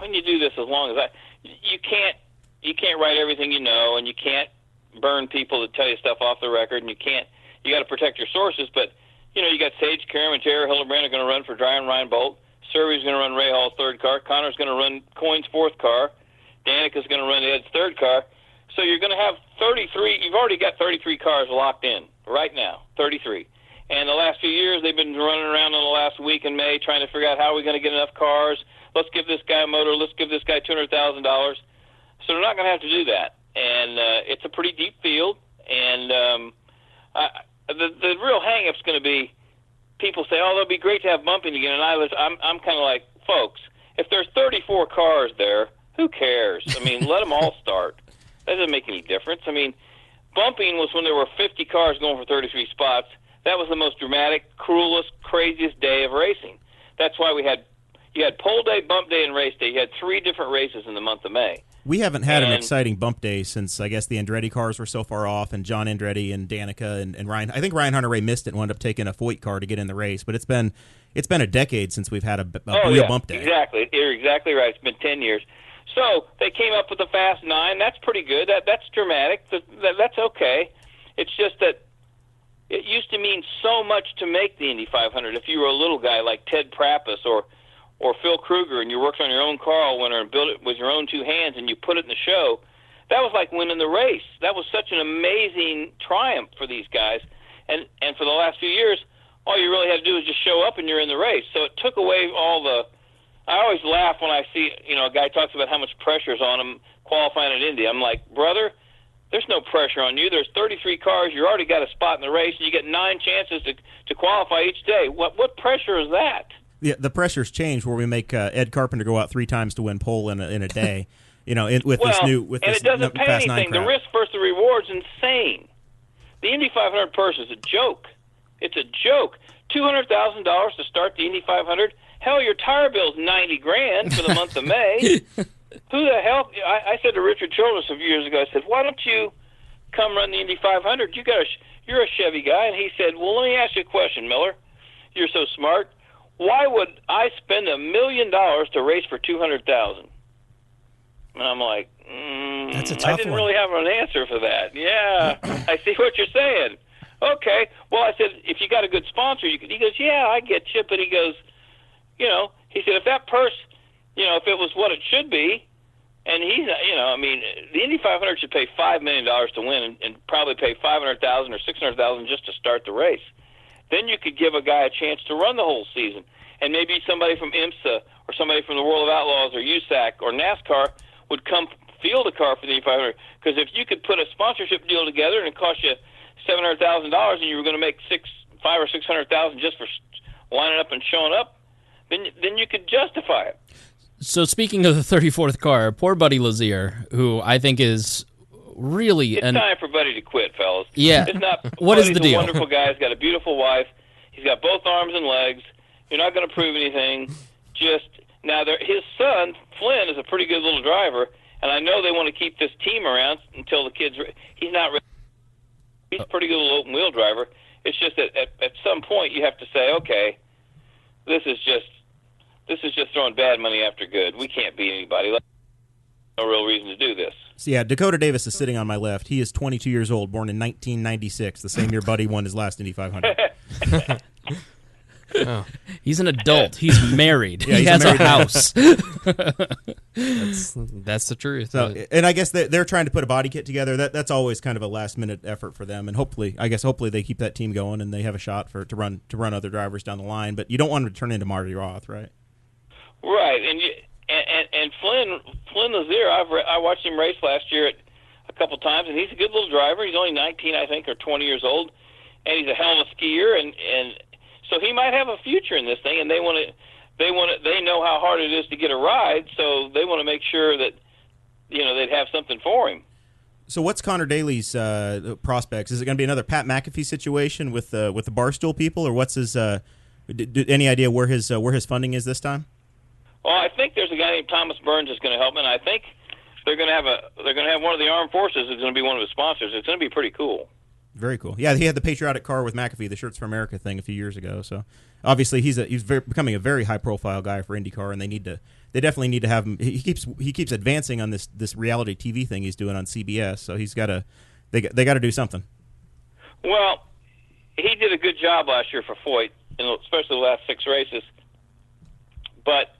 Speaker 5: when you do this as long as I, you can't you can't write everything you know, and you can't burn people that tell you stuff off the record, and you can't you got to protect your sources. But you know, you got Sage Karam and Terry Hildebrand are going to run for Dreyer Reinbold. Servia's going to run Rahal's third car. Conor's going to run Coyne's fourth car. Danica's going to run Ed's third car. So you're going to have 33. You've already got 33 cars locked in right now. 33. And the last few years, they've been running around in the last week in May trying to figure out how we're going to get enough cars. Let's give this guy a motor. Let's give this guy two hundred thousand dollars. So they're not going to have to do that. And uh, it's a pretty deep field. And um, I, the the real hang-up's going to be people say, "Oh, it'll be great to have bumping again." And I was, I'm I'm kind of like, folks, if there's 34 cars there, who cares? I mean, let them all start. That doesn't make any difference. I mean, bumping was when there were 50 cars going for 33 spots. That was the most dramatic, cruelest, craziest day of racing. That's why we had you had pole day, bump day, and race day. You had three different races in the month of May.
Speaker 3: We haven't had an exciting bump day since I guess the Andretti cars were so far off, and John Andretti and Danica and, and Ryan. I think Ryan Hunter-Reay missed it and wound up taking a Foyt car to get in the race. But it's been it's been a decade since we've had a, a
Speaker 5: oh
Speaker 3: real
Speaker 5: yeah,
Speaker 3: bump day.
Speaker 5: exactly. You're exactly right. It's been 10 years. So they came up with the Fast Nine. That's pretty good. That that's dramatic. That, that, that's okay. It's just that it used to mean so much to make the Indy 500. If you were a little guy like Ted Prappas or or Phil Krueger, and you worked on your own car all winter and built it with your own two hands, and you put it in the show, that was like winning the race. That was such an amazing triumph for these guys. And and for the last few years, all you really had to do was just show up and you're in the race. So it took away all the. I always laugh when I see you know a guy talks about how much pressure's on him qualifying at Indy. I'm like, brother, there's no pressure on you. There's 33 cars. You already got a spot in the race, and you get nine chances to to qualify each day. What what pressure is that?
Speaker 3: Yeah, the pressure's changed where we make uh, Ed Carpenter go out three times to win pole in a, in a day. you know, in, with
Speaker 5: well,
Speaker 3: this new with
Speaker 5: and
Speaker 3: this
Speaker 5: it doesn't pay anything. The risk versus the reward's insane. The Indy 500 purse is a joke. It's a joke. Two hundred thousand dollars to start the Indy 500. Hell, your tire bill's ninety grand for the month of May. Who the hell? I, I said to Richard Childress a few years ago. I said, "Why don't you come run the Indy 500? You got a, you're a Chevy guy." And he said, "Well, let me ask you a question, Miller. You're so smart. Why would I spend a million dollars to race for two hundred thousand? And I'm like, mm,
Speaker 6: That's a tough I
Speaker 5: didn't
Speaker 6: one.
Speaker 5: really have an answer for that. Yeah, I see what you're saying. Okay. Well, I said, if you got a good sponsor, you could. He goes, yeah, I get you. But he goes, you know, he said, if that purse, you know, if it was what it should be, and he's, you know, I mean, the Indy 500 should pay five million dollars to win, and, and probably pay five hundred thousand or six hundred thousand just to start the race. Then you could give a guy a chance to run the whole season, and maybe somebody from IMSA or somebody from the World of Outlaws or USAC or NASCAR would come field a car for the Indy 500. Because if you could put a sponsorship deal together and it cost you seven hundred thousand dollars, and you were going to make six, five or six hundred thousand just for lining up and showing up, then then you could justify it.
Speaker 1: So speaking of the 34th car, poor Buddy Lazier, who I think is really
Speaker 5: It's
Speaker 1: an
Speaker 5: time for Buddy to quit, fellas.
Speaker 1: Yeah.
Speaker 5: It's not.
Speaker 1: What is
Speaker 5: Buddy's
Speaker 1: the deal?
Speaker 5: Wonderful guy. He's got a beautiful wife. He's got both arms and legs. You're not going to prove anything. Just now, there, his son Flinn is a pretty good little driver, and I know they want to keep this team around until the kids. He's not. He's a pretty good little open wheel driver. It's just that at, at some point you have to say, okay, this is just this is just throwing bad money after good. We can't beat anybody. No real reason to do this.
Speaker 3: So yeah, Dakota Davis is sitting on my left. He is 22 years old, born in 1996, the same year Buddy won his last Indy 500.
Speaker 1: he's an adult. He's married.
Speaker 3: Yeah,
Speaker 1: he
Speaker 3: he's a
Speaker 1: has a,
Speaker 3: married man.
Speaker 1: house.
Speaker 4: That's, that's the truth.
Speaker 3: So, and I guess they, they're trying to put a body kit together. That that's always kind of a last minute effort for them, and hopefully, I guess hopefully they keep that team going and they have a shot for to run to run other drivers down the line. But you don't want to turn into Marty Roth, right?
Speaker 5: Right, and you, and, and Flinn Flinn Lazier, I've re- I watched him race last year at, a couple times, and he's a good little driver. He's only 19, I think, or 20 years old, and he's a hell of a skier, and and so he might have a future in this thing. And they want to, they want to, they know how hard it is to get a ride, so they want to make sure that you know they'd have something for him.
Speaker 3: So what's Conor Daly's uh, prospects? Is it going to be another Pat McAfee situation with uh, with the Barstool people, or what's his? Uh, d- d- any idea where his uh, where his funding is this time?
Speaker 5: Well, I think there's a guy named Thomas Burns that's going to help him, and I think they're going to have a they're going to have one of the armed forces is going to be one of the sponsors. It's going to be pretty cool.
Speaker 3: Very cool. Yeah, he had the patriotic car with McAfee, the Shirts for America thing, a few years ago. So obviously he's a, he's very, becoming a very high profile guy for IndyCar, and they need to they definitely need to have him. He keeps he keeps advancing on this this reality TV thing he's doing on CBS. So he's got to they got- they got to do something.
Speaker 5: Well, he did a good job last year for Foyt, in especially the last six races. But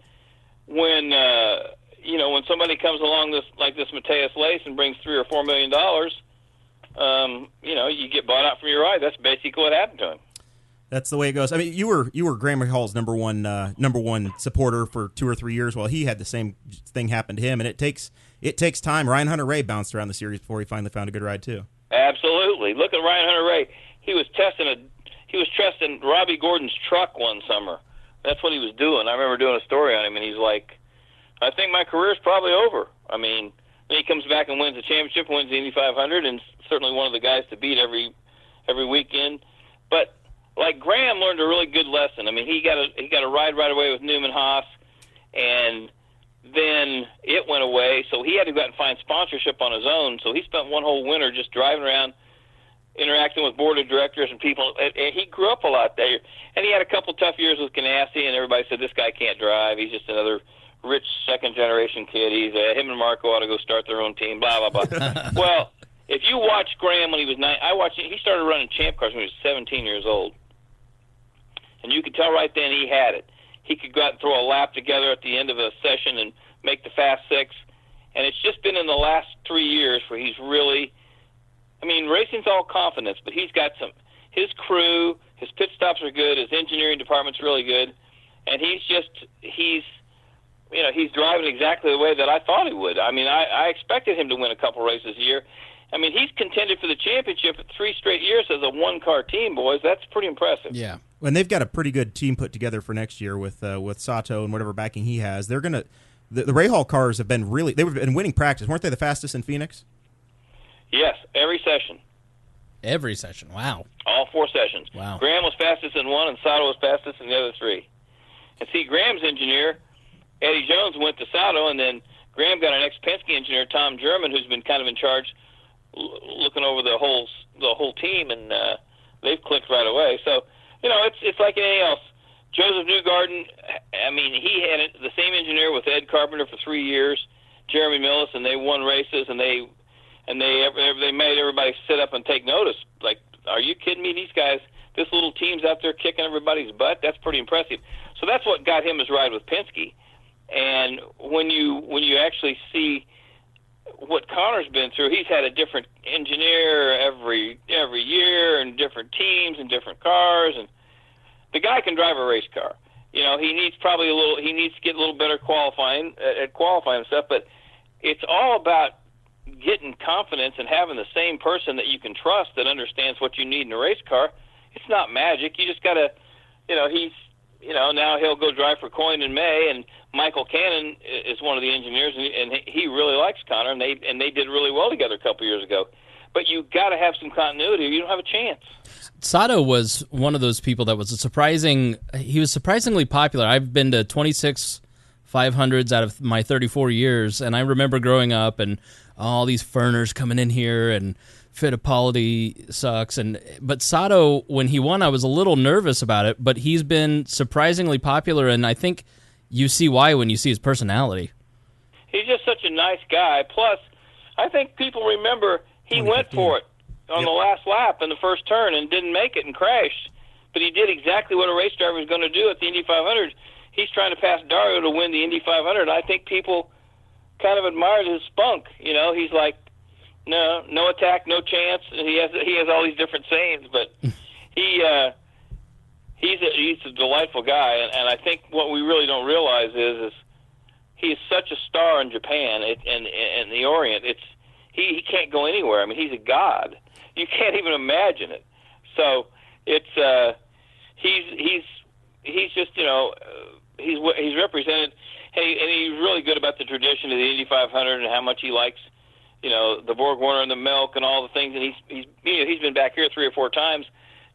Speaker 5: when uh, you know when somebody comes along this like this Matheus Leist and brings three or four million dollars, um, you know you get bought out from your ride. That's basically what happened to him.
Speaker 3: That's the way it goes. I mean, you were you were Graham Rahal's number one uh, number one supporter for two or three years. While he had the same thing happen to him, and it takes it takes time. Ryan Hunter-Reay bounced around the series before he finally found a good ride too.
Speaker 5: Absolutely. Look at Ryan Hunter-Reay. He was testing a he was testing Robby Gordon's truck one summer. That's what he was doing. I remember doing a story on him, and he's like, "I think my career's probably over." I mean, he comes back and wins the championship, wins the Indy 500, and certainly one of the guys to beat every every weekend. But like Graham learned a really good lesson. I mean, he got a he got a ride right away with Newman Haas, and then it went away. So he had to go out and find sponsorship on his own. So he spent one whole winter just driving around, interacting with board of directors and people. And, and he grew up a lot there. And he had a couple tough years with Ganassi, and everybody said this guy can't drive. He's just another rich second generation kid. He's uh, him and Marco ought to go start their own team. Blah blah blah. well, if you watch Graham when he was nine, I watched. He started running champ cars when he was 17 years old, and you could tell right then he had it. He could go out and throw a lap together at the end of a session and make the fast six. And it's just been in the last three years where he's really. I mean, racing's all confidence, but he's got some. his crew, his pit stops are good, his engineering department's really good, and he's just he's you know he's driving exactly the way that I thought he would. I mean, I, I expected him to win a couple races a year. I mean, he's contended for the championship three straight years as a one-car team, boys. That's pretty impressive.
Speaker 1: Yeah.
Speaker 3: And they've got a pretty good team put together for next year with uh, with Sato and whatever backing he has. They're gonna the, the Rahal cars have been really they've been winning practice. weren't they the fastest in Phoenix?
Speaker 5: Yes, every session.
Speaker 1: Every session. Wow.
Speaker 5: All four sessions.
Speaker 1: Wow.
Speaker 5: Graham was fastest in one, and Sato was fastest in the other three. And see, Graham's engineer, Eddie Jones, went to Sato, and then Graham got an ex-Penske engineer, Tom German, who's been kind of in charge, l- looking over the whole the whole team, and uh, they've clicked right away. So, you know, it's it's like anything else. Josef Newgarden, I mean, he had the same engineer with Ed Carpenter for three years, Jeremy Milless, and they won races, and they and they they made everybody sit up and take notice. Like, are you kidding me? These guys, this little team's out there kicking everybody's butt. That's pretty impressive. So that's what got him his ride with Penske. And when you when you actually see what Conor's been through, he's had a different engineer every every year, and different teams and different cars, and the guy can drive a race car. You know, he needs probably a little. He needs to get a little better qualifying at, at qualifying and stuff. But it's all about getting confidence and having the same person that you can trust that understands what you need in a race car. It's not magic. You just got to, you know, he's, you know, now he'll go drive for Coyne in May, and Michael Cannon is one of the engineers, and, he really likes Conor, and they and they did really well together a couple years ago. But you got to have some continuity, or you don't have a chance.
Speaker 1: Sato was one of those people that was a surprising. He was surprisingly popular. I've been to 26 500s out of my 34 years, and I remember growing up and all these Ferners coming in here and Fittipaldi sucks. And but Sato, when he won, I was a little nervous about it, but he's been surprisingly popular, and I think you see why when you see his personality.
Speaker 5: He's just such a nice guy. Plus, I think people remember he went for it on the last lap in the first turn and didn't make it and crashed. But he did exactly what a race driver is going to do at the Indy 500. He's trying to pass Dario to win the Indy 500. I think people kind of admired his spunk. You know, he's like, no, no attack, no chance. And he has he has all these different sayings, but he uh, he's a, he's a delightful guy. And, and I think what we really don't realize is is he is such a star in Japan it, and and the Orient. It's he he can't go anywhere. I mean, he's a god. You can't even imagine it. So it's uh, he's he's he's just you know uh, he's he's represented. Hey, and he's really good about the tradition of the Indy 500 and how much he likes you know the Borg Warner and the milk and all the things. And he's he's you know, he's been back here three or four times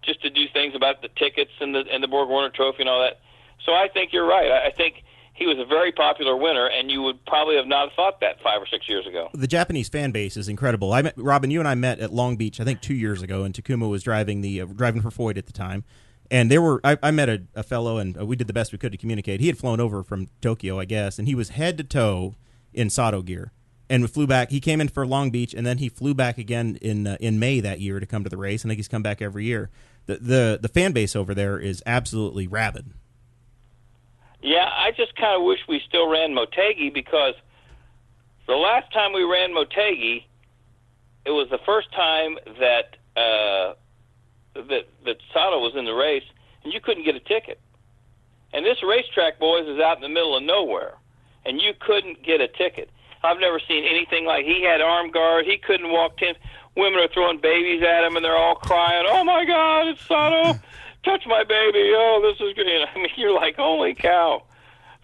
Speaker 5: just to do things about the tickets and the and the Borg Warner Trophy and all that. So I think you're right. I, think he was a very popular winner, and you would probably have not thought that five or six years ago.
Speaker 3: The Japanese fan base is incredible. I met Robin. You and I met at Long Beach, I think, two years ago, and Takuma was driving the uh, driving for Foyt at the time. And there were I, I met a, a fellow, and uh, we did the best we could to communicate. He had flown over from Tokyo, I guess, and he was head to toe in Sato gear, and we flew back. He came in for Long Beach, and then he flew back again in uh, in May that year to come to the race. I think he's come back every year. The the the fan base over there is absolutely rabid.
Speaker 5: Yeah, I just kind of wish we still ran Motegi because the last time we ran Motegi, it was the first time that uh, that that Sato was in the race, and you couldn't get a ticket. And this racetrack, boys, is out in the middle of nowhere, and you couldn't get a ticket. I've never seen anything like. He had arm guard. He couldn't walk ten. Women are throwing babies at him, and they're all crying. Oh my God, it's Sato! Touch my baby! Oh, this is good. I mean, you're like, holy cow!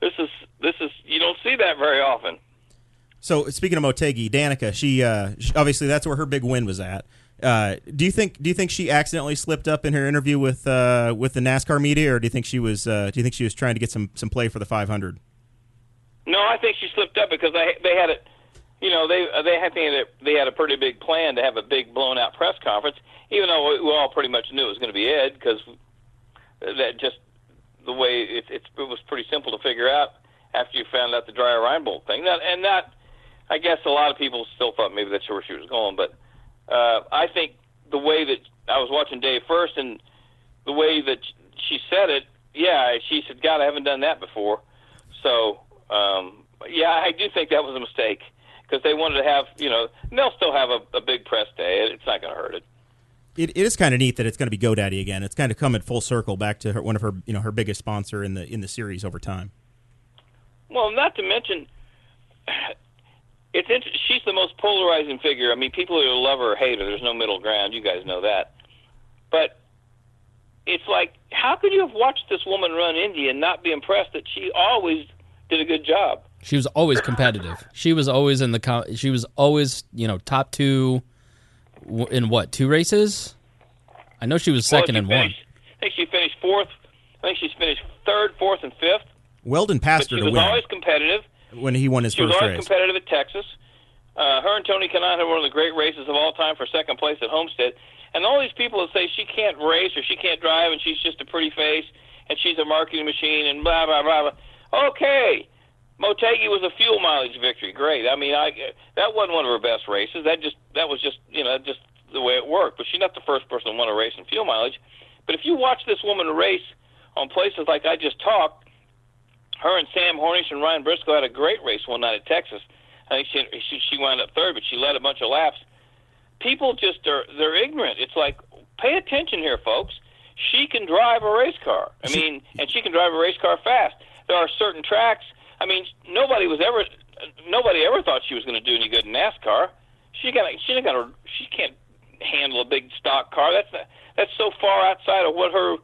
Speaker 5: This is this is. You don't see that very often.
Speaker 3: So speaking of Motegi, Danica, she, uh, obviously that's where her big win was at. Uh, do you think do you think she accidentally slipped up in her interview with uh, with the NASCAR media, or do you think she was uh, do you think she was trying to get some some play for the 500?
Speaker 5: No, I think she slipped up because they they had it. You know, they they had they had a, pretty big plan to have a big blown out press conference, even though we, all pretty much knew it was going to be Ed because that just the way it, it it was pretty simple to figure out after you found out the Dreyer Reinbold thing. That and that, I guess a lot of people still thought maybe that's where she was going, but uh, I think the way that I was watching Dave Furst and the way that she said it, yeah, she said, "God, I haven't done that before." So, um, yeah, I do think that was a mistake because they wanted to have, you know, and they'll still have a, a big press day. It's not going to hurt it.
Speaker 3: It, it is kind of neat that it's going to be GoDaddy again. It's kind of coming full circle back to her, one of her, you know, her biggest sponsor in the in the series over time.
Speaker 5: Well, not to mention, it's inter- she's the most polarizing figure. I mean, people either love her or hate her. There's no middle ground. You guys know that. But it's like, how could you have watched this woman run Indy and not be impressed that she always did a good job?
Speaker 1: She was always competitive. She was always in the. co- She was always, you know, top two in what two races? I know she was second
Speaker 5: well,
Speaker 1: in
Speaker 5: she
Speaker 1: one.
Speaker 5: finished, I think she finished fourth. I think she's finished third, fourth, and fifth.
Speaker 3: Weldon passed
Speaker 5: she
Speaker 3: her to
Speaker 5: was
Speaker 3: win
Speaker 5: always competitive.
Speaker 3: When he won his
Speaker 5: She was
Speaker 3: first
Speaker 5: always
Speaker 3: race.
Speaker 5: competitive at Texas. Uh, her and Tony Kanaan had one of the great races of all time for second place at Homestead. And all these people that say she can't race or she can't drive and she's just a pretty face and she's a marketing machine and blah blah blah. blah. Okay, Motegi was a fuel mileage victory. Great. I mean, I that wasn't one of her best races. That just that was just you know just the way it worked. But she's not the first person to win a race in fuel mileage. But if you watch this woman race on places like I just talked, her and Sam Hornish and Ryan Briscoe had a great race one night at Texas. I think she she, she wound up third, but she led a bunch of laps. People just are they're ignorant. It's like pay attention here, folks. She can drive a race car. I mean, and she can drive a race car fast. There are certain tracks. I mean, nobody was ever nobody ever thought she was going to do any good in NASCAR. She got she got she can't handle a big stock car. That's not, that's so far outside of what her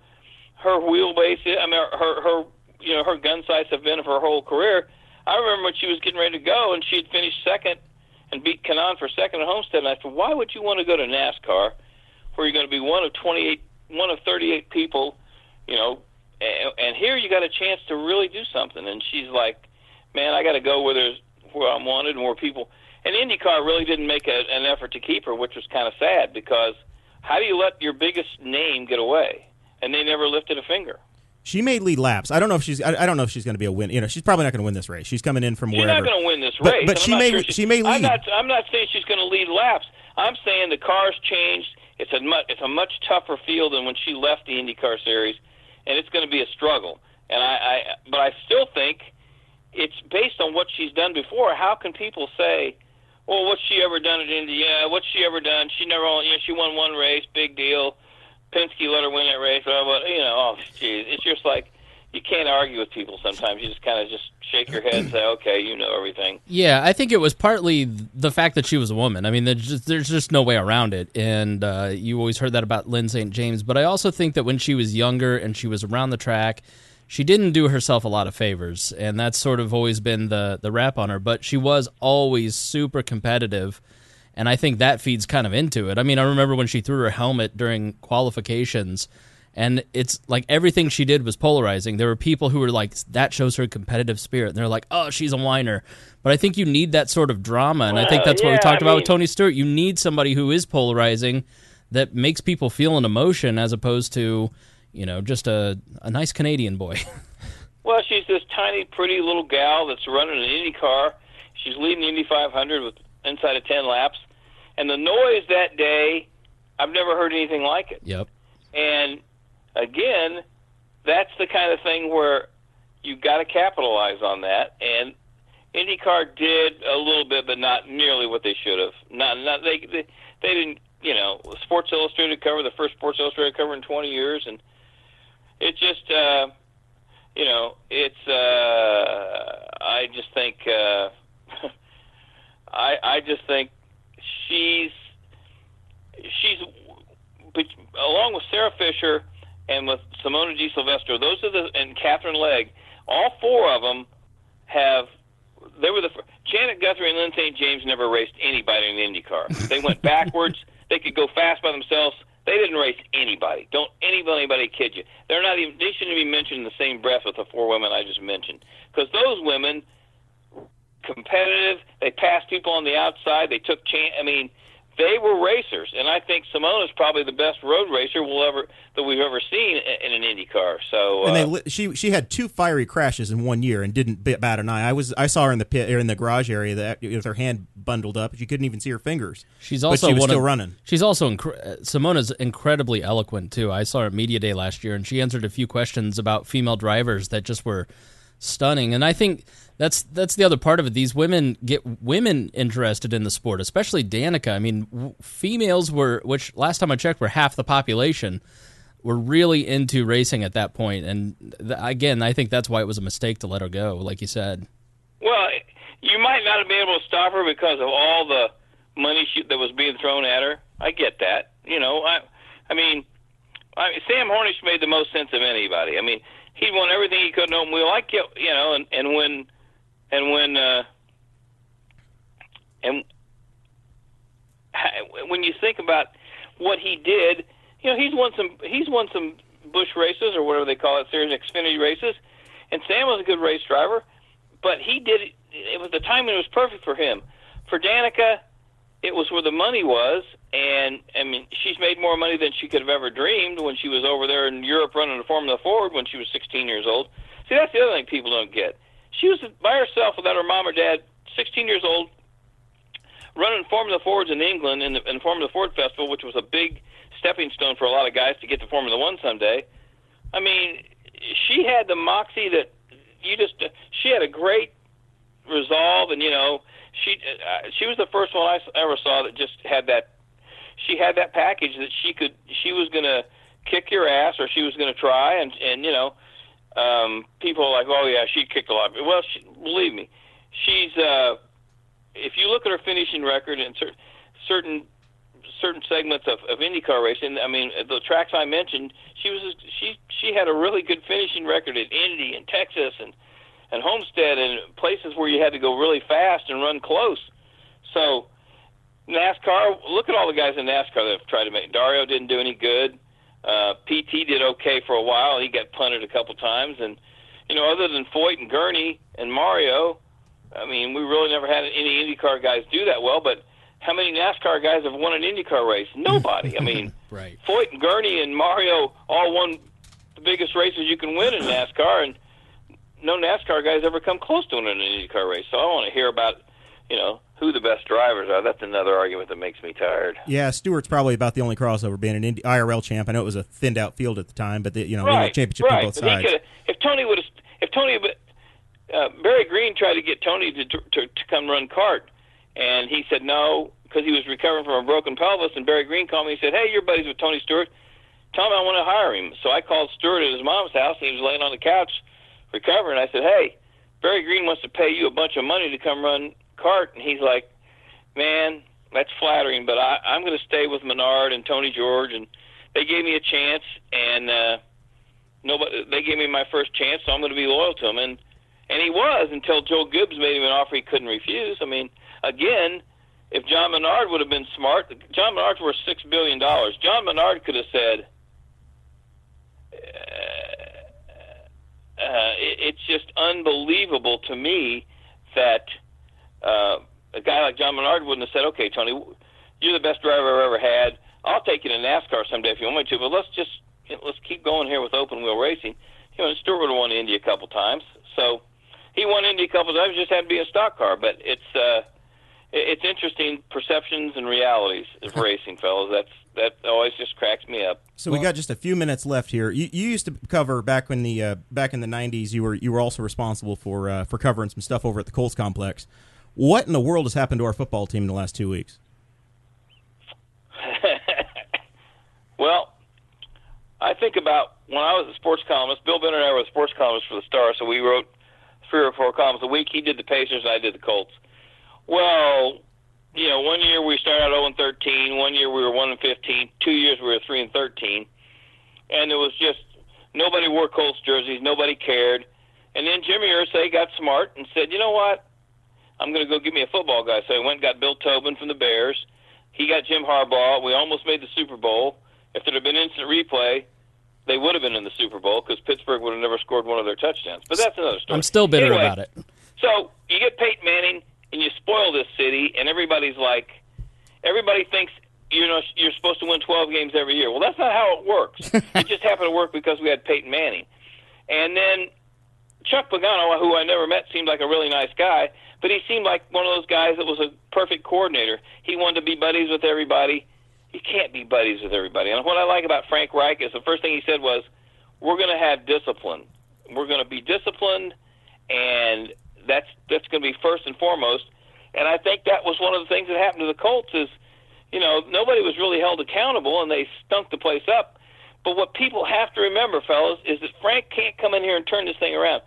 Speaker 5: her wheelbase is. I mean, her her you know her gun sights have been for her whole career. I remember when she was getting ready to go and she had finished second and beat Kanaan for second at Homestead. And I said, why would you want to go to NASCAR, where you're going to be one of 28, one of 38 people, you know, and, and here you got a chance to really do something. And she's like, man, I got to go where there's where I'm wanted and where people. And IndyCar really didn't make a, an effort to keep her, which was kind of sad because how do you let your biggest name get away? And they never lifted a finger.
Speaker 3: She may lead laps. I don't know if she's. I, I don't know if she's going to be a win. You know, she's probably not going to win this race. She's coming in from
Speaker 5: She's
Speaker 3: wherever.
Speaker 5: not going to win this race.
Speaker 3: but
Speaker 5: I'm
Speaker 3: she may-
Speaker 5: sure
Speaker 3: she may lead.
Speaker 5: I'm not. I'm not saying she's going to lead laps. I'm saying the car's changed. It's a much. It's a much tougher field than when she left the IndyCar series, and it's going to be a struggle. And I, I, but I still think it's based on what she's done before. How can people say, "Well, what's she ever done at Indy? What's she ever done? She never. You know, she won one race, big deal. Penske let her win that race. Blah, blah, you know, oh, geez, it's just like you can't argue with people. Sometimes you just kind of just shake your head and say, "Okay, you know everything."
Speaker 1: Yeah, I think it was partly the fact that she was a woman. I mean, there's just, there's just no way around it. And uh, you always heard that about Lyn St. James. But I also think that when she was younger and she was around the track, she didn't do herself a lot of favors. And that's sort of always been the, the rap on her. But she was always super competitive. And I think that feeds kind of into it. I mean, I remember when she threw her helmet during qualifications and it's like everything she did was polarizing. There were people who were like, "That shows her competitive spirit," and they're like, "Oh, she's a whiner." But I think you need that sort of drama, and I think
Speaker 5: Well,
Speaker 1: that's what we talked
Speaker 5: I
Speaker 1: about with Tony Stewart. You need somebody who is polarizing, that makes people feel an emotion, as opposed to, you know, just a a nice Canadian boy.
Speaker 5: Well, she's this tiny, pretty little gal that's running an Indy car. She's leading the Indy 500 with inside of 10 laps, and the noise that day, I've never heard anything like it.
Speaker 1: yep.
Speaker 5: And again, that's the kind of thing where you've got to capitalize on that. And IndyCar did a little bit, but not nearly what they should have. Not, not they, they, they didn't. You know, Sports Illustrated cover the first Sports Illustrated cover in 20 years, and it just, uh, you know, it's. Uh, I just think. Uh, I I just think she's she's along with Sarah Fisher and with Simona Di Silvestro, those are the and Katherine Legge, all four of them have. They were the Janet Guthrie and Lyn St. James never raced anybody in the IndyCar. They went backwards. they could go fast by themselves. They didn't race anybody. Don't anybody anybody kid you. They're not even. They shouldn't be mentioned in the same breath with the four women I just mentioned because those women competitive. They passed people on the outside. They took chance. I mean, they were racers, and I think Simona's probably the best road racer we'll ever that we've ever seen in in an Indy car. So,
Speaker 3: and they
Speaker 5: uh,
Speaker 3: she she had two fiery crashes in one year and didn't bat an eye. I was I saw her in the pit or in the garage area that with her hand bundled up. She couldn't even see her fingers.
Speaker 1: She's
Speaker 3: But
Speaker 1: also
Speaker 3: she was still
Speaker 1: of,
Speaker 3: running.
Speaker 1: She's also incre- uh, Simona's incredibly eloquent too. I saw her at media day last year, and she answered a few questions about female drivers that just were stunning. And I think that's that's the other part of it. These women get women interested in the sport, especially Danica. I mean, w- females were, which last time I checked, were half the population, were really into racing at that point. And th- again, I think that's why it was a mistake to let her go, like you said.
Speaker 5: Well, you might not have been able to stop her because of all the money she, that was being thrown at her. I get that. You know, I, I mean, I, Sam Hornish made the most sense of anybody. I mean, he won everything he could open wheel. I get, you know, and and when, and when, uh, and when you think about what he did, you know, he's won some, he's won some Busch races or whatever they call it, Series Xfinity races, and Sam was a good race driver, but he did it. It was the timing was perfect for him. For Danica, it was where the money was, and I mean, she's made more money than she could have ever dreamed when she was over there in Europe running the Formula Ford when she was 16 years old. See, that's the other thing people don't get. She was by herself without her mom or dad, 16 years old, running Formula Fords in England in the, in Formula Ford Festival, which was a big stepping stone for a lot of guys to get to Formula One someday. I mean, she had the moxie that you just. She had a great resolve, and you know, she uh, she was the first one I ever saw that just had that. She had that package that she could. She was to kick your ass, or she was to try, and and you know, um, people are like, oh yeah, she kicked a lot. Well, she, believe me, she's. uh If you look at her finishing record and cer- certain certain segments of, of IndyCar racing, I mean, the tracks I mentioned, she was she she had a really good finishing record at Indy and Texas and and Homestead and places where you had to go really fast and run close. So NASCAR, look at all the guys in NASCAR that have tried to make. Dario didn't do any good. Uh, PT did okay for a while. He got punted a couple times, and you know, other than Foyt and Gurney and Mario, I mean, we really never had any IndyCar guys do that well. But how many NASCAR guys have won an IndyCar race? Nobody. I mean,
Speaker 1: right.
Speaker 5: Foyt and Gurney and Mario all won the biggest races you can win in NASCAR, and no NASCAR guys ever come close to winning an IndyCar race. So I want to hear about, you know, who the best drivers are. That's another argument that makes me tired.
Speaker 3: Yeah, Stewart's probably about the only crossover being an Indy, IRL champ. I know it was a thinned out field at the time, but the, you know,
Speaker 5: right,
Speaker 3: championship
Speaker 5: right.
Speaker 3: on both sides.
Speaker 5: If Tony would have, if Tony, uh, Barry Green tried to get Tony to, to to come run CART, and he said no because he was recovering from a broken pelvis. And Barry Green called me and said, "Hey, you're buddies with Tony Stewart. Tell him I want to hire him." So I called Stewart at his mom's house, and he was laying on the couch recovering. I said, "Hey, Barry Green wants to pay you a bunch of money to come run CART," and he's like, "Man, that's flattering, but I, I'm going to stay with Menard and Tony George." And they gave me a chance, and uh, nobody they gave me my first chance, so I'm going to be loyal to him. And and he was until Joe Gibbs made him an offer he couldn't refuse. I mean, again, if John Menard would have been smart, John Menard's worth six billion dollars. John Menard could have said. Uh, it, it's just unbelievable to me that uh, a guy like John Menard wouldn't have said, "Okay, Tony, you're the best driver I've ever had. I'll take you to NASCAR someday if you want me to, but let's just you know, let's keep going here with open wheel racing." You know, Stewart would have won Indy a couple times, so he won Indy a couple times. Just had to be a stock car, but it's uh, it's interesting perceptions and realities of racing, fellas. That's that always just cracks me up.
Speaker 3: So we got just a few minutes left here. You, you used to cover back in the uh, back in the '90s. You were you were also responsible for uh, for covering some stuff over at the Colts complex. What in the world has happened to our football team in the last two weeks?
Speaker 5: well, I think about when I was a sports columnist. Bill Benner and I were sports columnists for the Star, so we wrote three or four columns a week. He did the Pacers, and I did the Colts. Well, you know, one year we started out 0 and 13. One year we were 1 and 15. Two years we were 3 and 13. And it was just nobody wore Colts jerseys. Nobody cared. And then Jimmy Irsay got smart and said, you know what? I'm going to go get me a football guy. So he went and got Bill Tobin from the Bears. He got Jim Harbaugh. We almost made the Super Bowl. If there had been instant replay, they would have been in the Super Bowl because Pittsburgh would have never scored one of their touchdowns. But that's another story.
Speaker 1: I'm still bitter
Speaker 5: anyway,
Speaker 1: about it.
Speaker 5: So you get Peyton Manning and you spoil this city, and everybody's like, everybody thinks you know you're supposed to win 12 games every year. Well, that's not how it works. it just happened to work because we had Peyton Manning, and then Chuck Pagano, who I never met, seemed like a really nice guy, but he seemed like one of those guys that was a perfect coordinator. He wanted to be buddies with everybody. You can't be buddies with everybody. And what I like about Frank Reich is the first thing he said was, "We're going to have discipline. We're going to be disciplined." and that's that's going to be first and foremost. And I think that was one of the things that happened to the Colts is, you know, nobody was really held accountable, and they stunk the place up. But what people have to remember, fellas, is that Frank can't come in here and turn this thing around.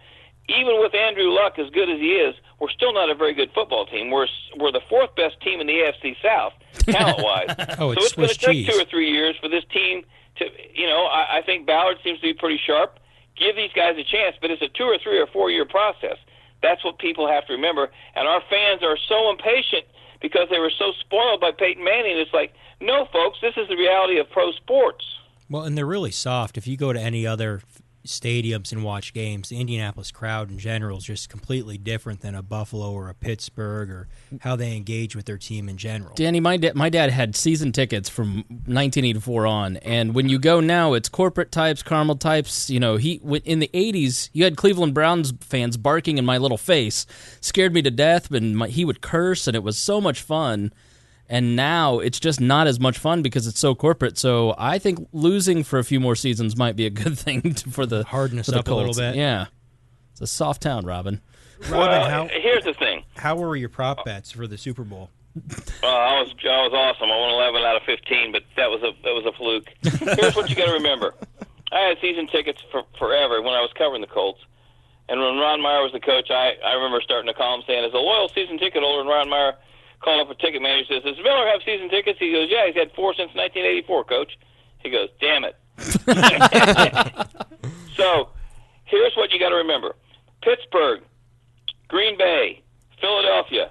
Speaker 5: Even with Andrew Luck as good as he is, we're still not a very good football team. We're we're the fourth best team in the AFC South, talent wise.
Speaker 6: Oh, it's
Speaker 5: so it's going to take two or three years for this team to, you know, I, I think Ballard seems to be pretty sharp. Give these guys a chance, but it's a two or three or four year process. That's what people have to remember. And our fans are so impatient because they were so spoiled by Peyton Manning. It's like, no, folks, this is the reality of pro sports.
Speaker 6: Well, and they're really soft. If you go to any other f- stadiums and watch games, the Indianapolis crowd in general is just completely different than a Buffalo or a Pittsburgh or how they engage with their team in general.
Speaker 1: Danny, my da- my dad had season tickets from 1984 on, and when you go now, it's corporate types, caramel types. You know, he in the 80s, you had Cleveland Browns fans barking in my little face, scared me to death, and my, he would curse, and it was so much fun. And now it's just not as much fun because it's so corporate. So I think losing for a few more seasons might be a good thing to, for the
Speaker 6: Harden us
Speaker 1: for the
Speaker 6: up a little
Speaker 1: Colts.
Speaker 6: bit.
Speaker 1: Yeah, it's a soft town, Robin.
Speaker 6: Robin,
Speaker 5: well,
Speaker 6: how,
Speaker 5: here's the thing.
Speaker 6: how were your prop bets for the Super Bowl?
Speaker 5: Uh, I was I was awesome. I won 11 out of 15, but that was a that was a fluke. Here's what you got to remember. I had season tickets for forever when I was covering the Colts, and when Ron Meyer was the coach, I I remember starting a column saying, "As a loyal season ticket holder," and Ron Meyer called up a ticket manager says, "Does Miller have season tickets?" He goes, "Yeah, he's had four since 1984, coach." He goes, "Damn it." so, here's what you got to remember: Pittsburgh, Green Bay, Philadelphia.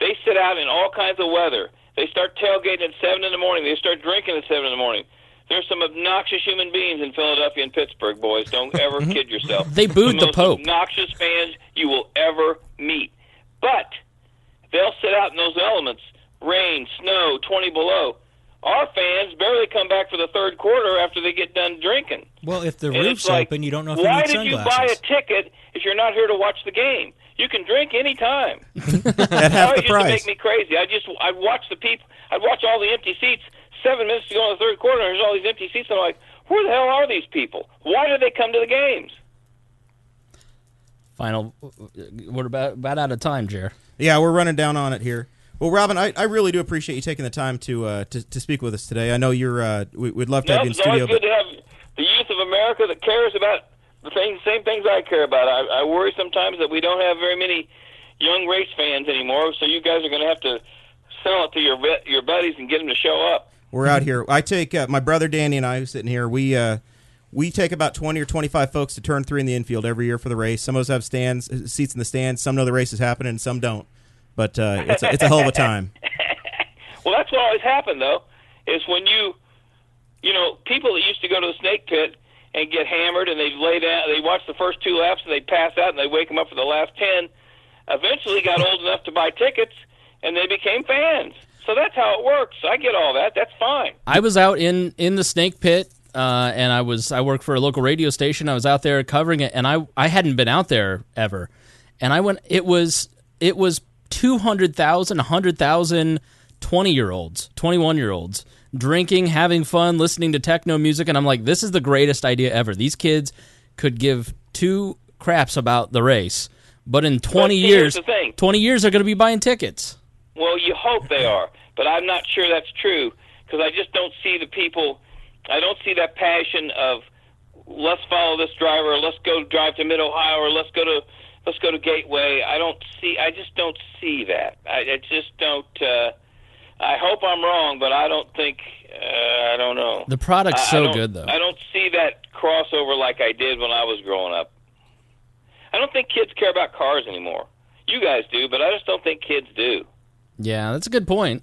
Speaker 5: They sit out in all kinds of weather. They start tailgating at seven in the morning. They start drinking at seven in the morning. There's some obnoxious human beings in Philadelphia and Pittsburgh, boys. Don't ever mhm. kid yourself.
Speaker 1: They booed the
Speaker 5: most
Speaker 1: Pope.
Speaker 5: Obnoxious fans you will ever meet. But they'll sit out in those elements: rain, snow, 20 below. Our fans barely come back for the third quarter after they get done drinking.
Speaker 6: Well, if the
Speaker 5: And
Speaker 6: roof's
Speaker 5: like,
Speaker 6: open, you don't know if you
Speaker 5: why
Speaker 6: need
Speaker 5: did you buy a ticket if you're not here to watch the game? You can drink any time.
Speaker 3: At half
Speaker 5: always
Speaker 3: the
Speaker 5: used to make me crazy. I just I'd watch the people. I'd watch all the empty seats. Seven minutes to go in the third quarter, and there's all these empty seats. And I'm like, where the hell are these people? Why do they come to the games?
Speaker 1: Final, uh, we're about about out of time, Jer.
Speaker 3: Yeah, we're running down on it here. Well, Robin, I, I really do appreciate you taking the time to uh, to, to speak with us today. I know you're uh, we, we'd love to
Speaker 5: No,
Speaker 3: have you in
Speaker 5: it's always
Speaker 3: studio.
Speaker 5: good to have the youth of America that cares about the things, same things I care about. I, I worry sometimes that we don't have very many young race fans anymore. So you guys are going to have to sell it to your your buddies and get them to show up.
Speaker 3: We're out here. I take uh, my brother Danny and I who's sitting here. We uh, we take about twenty or twenty five folks to turn three in the infield every year for the race. Some of us have stands uh, seats in the stands. Some know the race is happening, and some don't. But uh, it's a, it's a hell of a time.
Speaker 5: Well, that's what always happened though, is when you, you know, people that used to go to the snake pit and get hammered and they lay down, they watch the first two laps and they pass out and they wake them up for the last ten. Eventually, got old enough to buy tickets and they became fans. So that's how it works. I get all that. That's fine.
Speaker 1: I was out in in the snake pit, uh, and I was I work for a local radio station. I was out there covering it, and I I hadn't been out there ever, and I went. It was it was 200,000, 100,000 20 year olds, 21 year olds drinking, having fun, listening to techno music, and I'm like, this is the greatest idea ever. These kids could give two craps about the race, but in 20
Speaker 5: see,
Speaker 1: years,
Speaker 5: the thing.
Speaker 1: 20 years they're going to be buying tickets.
Speaker 5: Well, you hope they are, but I'm not sure that's true because I just don't see the people. I don't see that passion of let's follow this driver, or let's go drive to Mid Ohio, or let's go to let's go to Gateway. I don't see. I just don't see that. I, I just don't. Uh, I hope I'm wrong, but I don't think. Uh, I don't know.
Speaker 1: The product's
Speaker 5: I- I
Speaker 1: so
Speaker 5: don't-
Speaker 1: good, though.
Speaker 5: I don't see that crossover like I did when I was growing up. I don't think kids care about cars anymore. You guys do, but I just don't think kids do.
Speaker 1: Yeah, that's a good point.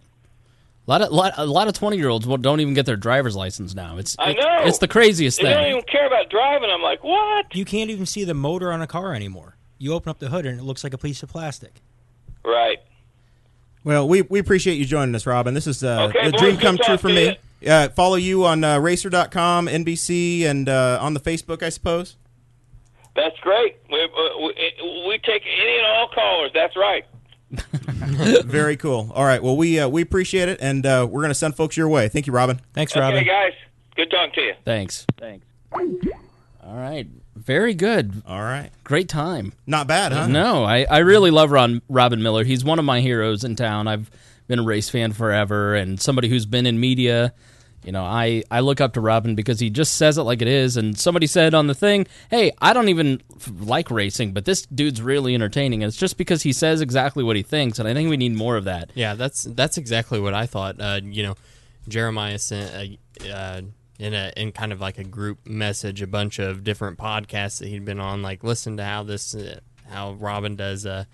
Speaker 1: A lot of lot, a lot of twenty year olds don't even get their driver's license now. It's
Speaker 5: I
Speaker 1: it-
Speaker 5: know.
Speaker 1: it's the craziest thing.
Speaker 5: They don't even care about driving. I'm like, what?
Speaker 6: You can't even see the motor on a car anymore. You open up the hood and it looks like a piece of plastic.
Speaker 5: Right.
Speaker 3: Well, we, we appreciate you joining us, Robin. This is uh,
Speaker 5: Okay,
Speaker 3: a
Speaker 5: boys,
Speaker 3: dream come true for me. Uh, follow you on uh, Racer.com, NBC, and uh, on the Facebook, I suppose.
Speaker 5: That's great. We, uh, we, we take any and all callers. That's right.
Speaker 3: Very cool. All right. Well, we uh, we appreciate it, and uh, we're going to send folks your way. Thank you, Robin.
Speaker 6: Thanks,
Speaker 5: Okay,
Speaker 6: Robin.
Speaker 5: guys. Good talking to you.
Speaker 1: Thanks. Thanks. All right, Very good.
Speaker 3: All right.
Speaker 1: Great time.
Speaker 3: Not bad, huh?
Speaker 1: No, I, I really love Ron, Robin Miller. He's one of my heroes in town. I've been a race fan forever and somebody who's been in media. You know, I, I look up to Robin because he just says it like it is. And somebody said on the thing, hey, I don't even like racing, but this dude's really entertaining. And it's just because he says exactly what he thinks. And I think we need more of that.
Speaker 4: Yeah, that's that's exactly what I thought. Uh, you know, Jeremiah sent a, uh, in a in kind of like a group message a bunch of different podcasts that he'd been on. Like, listen to how this uh, how Robin does uh,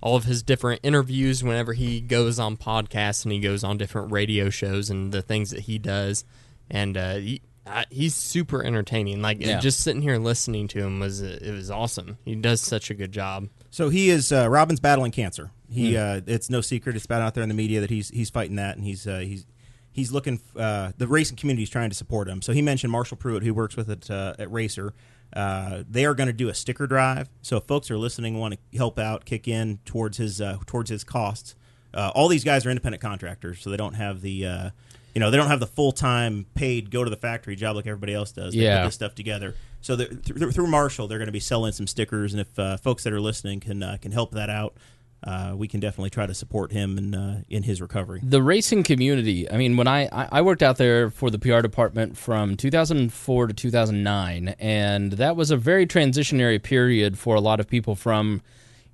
Speaker 4: all of his different interviews whenever he goes on podcasts and he goes on different radio shows and the things that he does. And uh, he, uh, he's super entertaining. Like
Speaker 1: Yeah.
Speaker 4: just sitting here listening to him was uh, it was awesome. He does such a good job.
Speaker 3: So he is uh, Robin's battling cancer. He uh, it's no secret. It's been out there in the media that he's he's fighting that, and he's uh, he's he's looking. Uh, the racing community is trying to support him. So he mentioned Marshall Pruett, who works with it uh, at Racer. Uh, they are going to do a sticker drive. So if folks are listening, want to help out, kick in towards his uh, towards his costs. Uh, all these guys are independent contractors, so they don't have the uh, you know they don't have the full time paid go to the factory job like everybody else does. They
Speaker 1: Yeah.
Speaker 3: put this stuff together. So they're- through, Marshall, they're going to be selling some stickers, and if uh, folks that are listening can uh, can help that out, uh, we can definitely try to support him in uh, in his recovery.
Speaker 1: the racing community i mean when I, I worked out there for the pr department from 2004 to 2009 and that was a very transitionary period for a lot of people from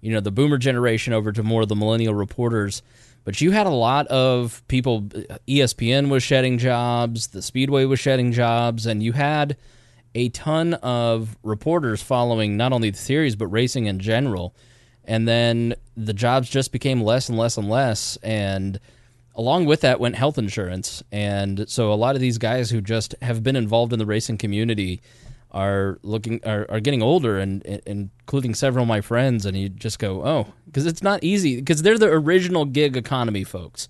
Speaker 1: you know the boomer generation over to more of the millennial reporters but you had a lot of people espn was shedding jobs the speedway was shedding jobs and you had a ton of reporters following not only the series but racing in general and then the jobs just became less and less and less. And along with that went health insurance. And so a lot of these guys who just have been involved in the racing community are looking are, are getting older and, and including several of my friends. And you just go oh because it's not easy because they're the original gig economy folks.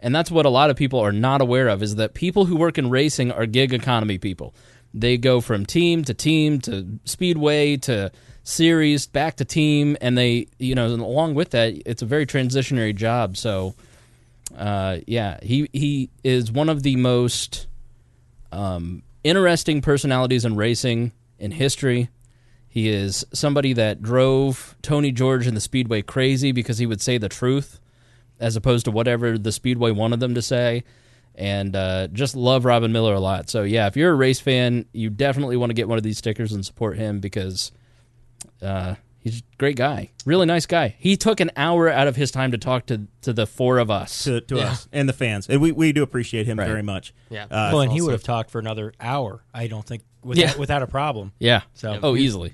Speaker 1: And that's what a lot of people are not aware of is that people who work in racing are gig economy people. They go from team to team to speedway to series back to team and they you know along with that it's a very transitionary job so uh, yeah he he is one of the most um, interesting personalities in racing in history he is somebody that drove Tony George and the Speedway crazy because he would say the truth as opposed to whatever the Speedway wanted them to say. And uh, just love Robin Miller a lot. So, yeah, if you're a race fan, you definitely want to get one of these stickers and support him because uh, he's a great guy. Really nice guy. He took an hour out of his time to talk to, to the four of us.
Speaker 3: To, to us and the fans, and we, we do appreciate him
Speaker 1: Right.
Speaker 3: very much.
Speaker 4: Yeah.
Speaker 3: Uh,
Speaker 6: well, and he would have talked for another hour. I don't think without,
Speaker 1: Yeah.
Speaker 6: without a problem.
Speaker 1: yeah.
Speaker 6: So
Speaker 1: oh, easily.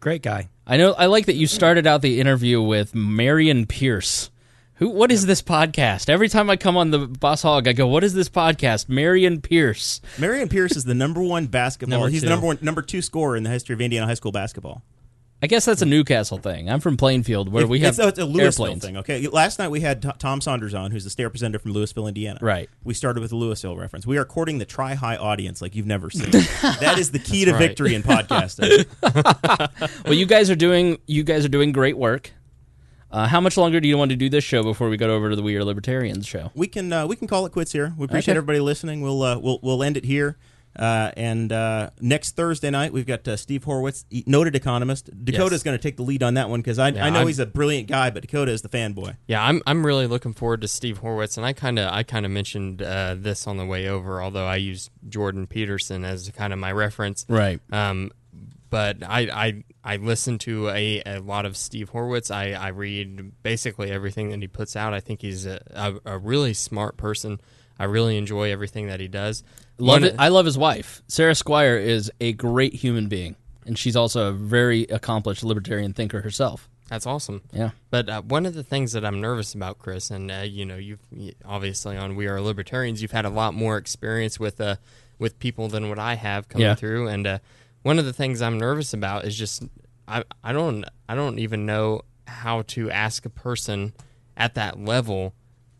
Speaker 6: great guy.
Speaker 1: I know. I like that you started out the interview with Marion Pierce. Who? What is this podcast? Every time I come on the Boss Hog, I go, "What is this podcast?" Marion Pierce.
Speaker 3: Marion Pierce is the number one basketball.
Speaker 4: Number
Speaker 3: he's the number one, number two scorer in the history of Indiana high school basketball.
Speaker 1: I guess that's a New Castle thing. I'm from Plainfield, where we have
Speaker 3: it's, it's a Lewisville
Speaker 1: airplanes.
Speaker 3: thing. Okay, last night we had T- Tom Saunders on, who's the state representative from Lewisville, Indiana.
Speaker 1: Right.
Speaker 3: We started with a Lewisville reference. We are courting the Tri High audience like you've never seen. that is the key to
Speaker 4: right.
Speaker 3: victory in podcasting.
Speaker 1: Well, you guys are doing you guys are doing great work. Uh, how much longer do you want to do this show before we go over to the We Are Libertarians show?
Speaker 3: we can uh, we can call it quits here. We appreciate
Speaker 1: Okay.
Speaker 3: everybody listening. We'll uh, we'll we'll end it here. Uh, and uh, next Thursday night, we've got uh, Steve Horwitz, e- noted economist. Dakota's
Speaker 4: Yes.
Speaker 3: going to take the lead on that one because I,
Speaker 4: Yeah,
Speaker 3: I know
Speaker 4: I'm-
Speaker 3: he's a brilliant guy, but Dakota is the fanboy.
Speaker 4: Yeah, I'm I'm really looking forward to Steve Horwitz, and I kind of I kind of mentioned uh, this on the way over, although I used Jordan Peterson as kind of my reference.
Speaker 1: Right.
Speaker 4: Um, but I I I listen to a, a lot of Steve Horwitz. I, I read basically everything that he puts out. I think he's a, a, a really smart person. I really enjoy everything that he does.
Speaker 1: Love it. I love his wife. Sarah Skwire is a great human being, and she's also a very accomplished libertarian thinker herself.
Speaker 4: That's awesome.
Speaker 1: Yeah.
Speaker 4: But uh, one of the things that I'm nervous about, Chris, and uh, you know, you've obviously on We Are Libertarians, you've had a lot more experience with uh, with people than what I have coming
Speaker 1: Yeah.
Speaker 4: through, and uh, one of the things I'm nervous about is just I I don't I don't even know how to ask a person at that level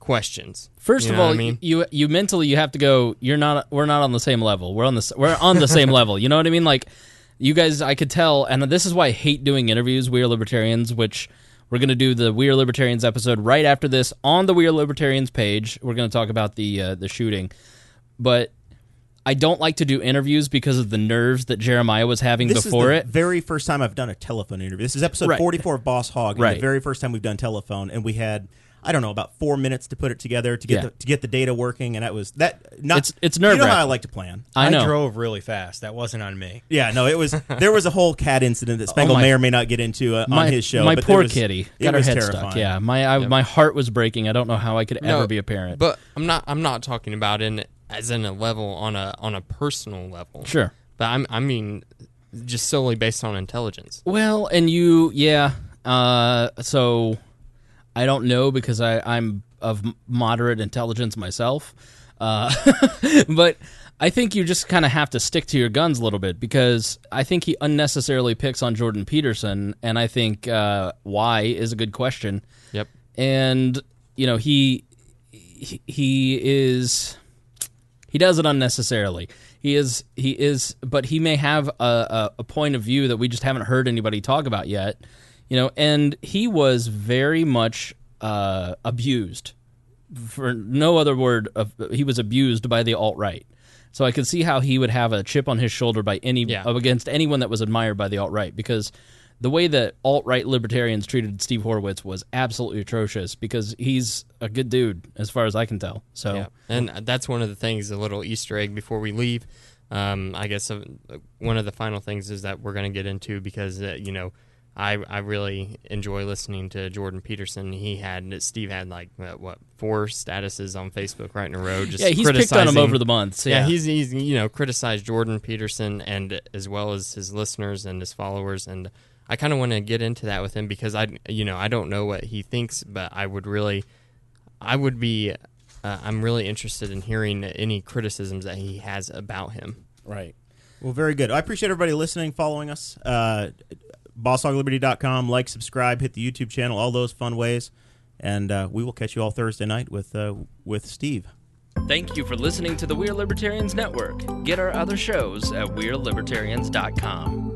Speaker 4: questions.
Speaker 1: First
Speaker 4: You
Speaker 1: of all,
Speaker 4: I mean,
Speaker 1: you you mentally you have to go. You're not. We're not on the same level. We're on the we're on the same level. You know what I mean? Like you guys, I could tell, and this is why I hate doing interviews. We are libertarians, which we're going to do the We Are Libertarians episode right after this on the We Are Libertarians page. We're going to talk about the uh, the shooting, but I don't like to do interviews because of the nerves that Jeremiah was having
Speaker 3: This
Speaker 1: before
Speaker 3: is the
Speaker 1: it.
Speaker 3: very first time I've done a telephone interview. This is episode
Speaker 1: Right.
Speaker 3: 44 of Boss Hog.
Speaker 1: Right.
Speaker 3: The very first time we've done telephone, and we had I don't know about four minutes to put it together to get
Speaker 1: Yeah.
Speaker 3: the, to get the data working, and that was that. Not
Speaker 1: It's- it's
Speaker 3: You know how. I like to plan.
Speaker 1: I know.
Speaker 6: drove really fast. That wasn't on me.
Speaker 3: Yeah, no, it was there was a whole cat incident that Spangle
Speaker 1: Oh, my-
Speaker 3: may or may not get into uh,
Speaker 1: my,
Speaker 3: on his show.
Speaker 1: my
Speaker 3: but
Speaker 1: poor
Speaker 3: was-
Speaker 1: kitty
Speaker 3: it
Speaker 1: got her
Speaker 3: was
Speaker 1: head
Speaker 3: terrifying.
Speaker 1: stuck. Yeah, my I, my heart was breaking. I don't know how I could
Speaker 4: No,
Speaker 1: ever be a parent.
Speaker 4: But I'm not. I'm not talking about in as in a level on a on a personal level.
Speaker 1: Sure.
Speaker 4: But I'm. I mean, just solely based on intelligence.
Speaker 1: Well, and you, yeah. Uh, so I don't know because I, I'm of moderate intelligence myself. Uh, but I think you just kind of have to stick to your guns a little bit because I think he unnecessarily picks on Jordan Peterson, and I think uh, why is a good question.
Speaker 4: Yep.
Speaker 1: And you know he he, is he does it unnecessarily. He is he is, but he may have a, a, a point of view that we just haven't heard anybody talk about yet. You know, and he was very much uh, abused. For no other word, of, he was abused by the alt right. So I could see how he would have a chip on his shoulder by any
Speaker 4: Yeah.
Speaker 1: against anyone that was admired by the alt right because the way that alt right libertarians treated Steve Horwitz was absolutely atrocious because he's a good dude as far as I can tell. So
Speaker 4: Yeah, and that's one of the things, a little Easter egg before we leave. Um, I guess uh, one of the final things is that we're going to get into because uh, you know I I really enjoy listening to Jordan Peterson. He had Steve had like uh, what four statuses on Facebook right in a row. Just
Speaker 1: yeah, he's picked on him over the months.
Speaker 4: yeah,
Speaker 1: Yeah,
Speaker 4: he's he's you know criticized Jordan Peterson and as well as his listeners and his followers and I kind of want to get into that with him because I you know I don't know what he thinks but I would really I would be uh, I'm really interested in hearing any criticisms that he has about him.
Speaker 1: right.
Speaker 3: Well, very good. I appreciate everybody listening, following us. Uh, BossHogLiberty.com. Like, subscribe, hit the YouTube channel, all those fun ways. And uh, we will catch you all Thursday night with uh, with Steve.
Speaker 1: Thank you for listening to the We're Libertarians Network. Get our other shows at We'reLibertarians.com.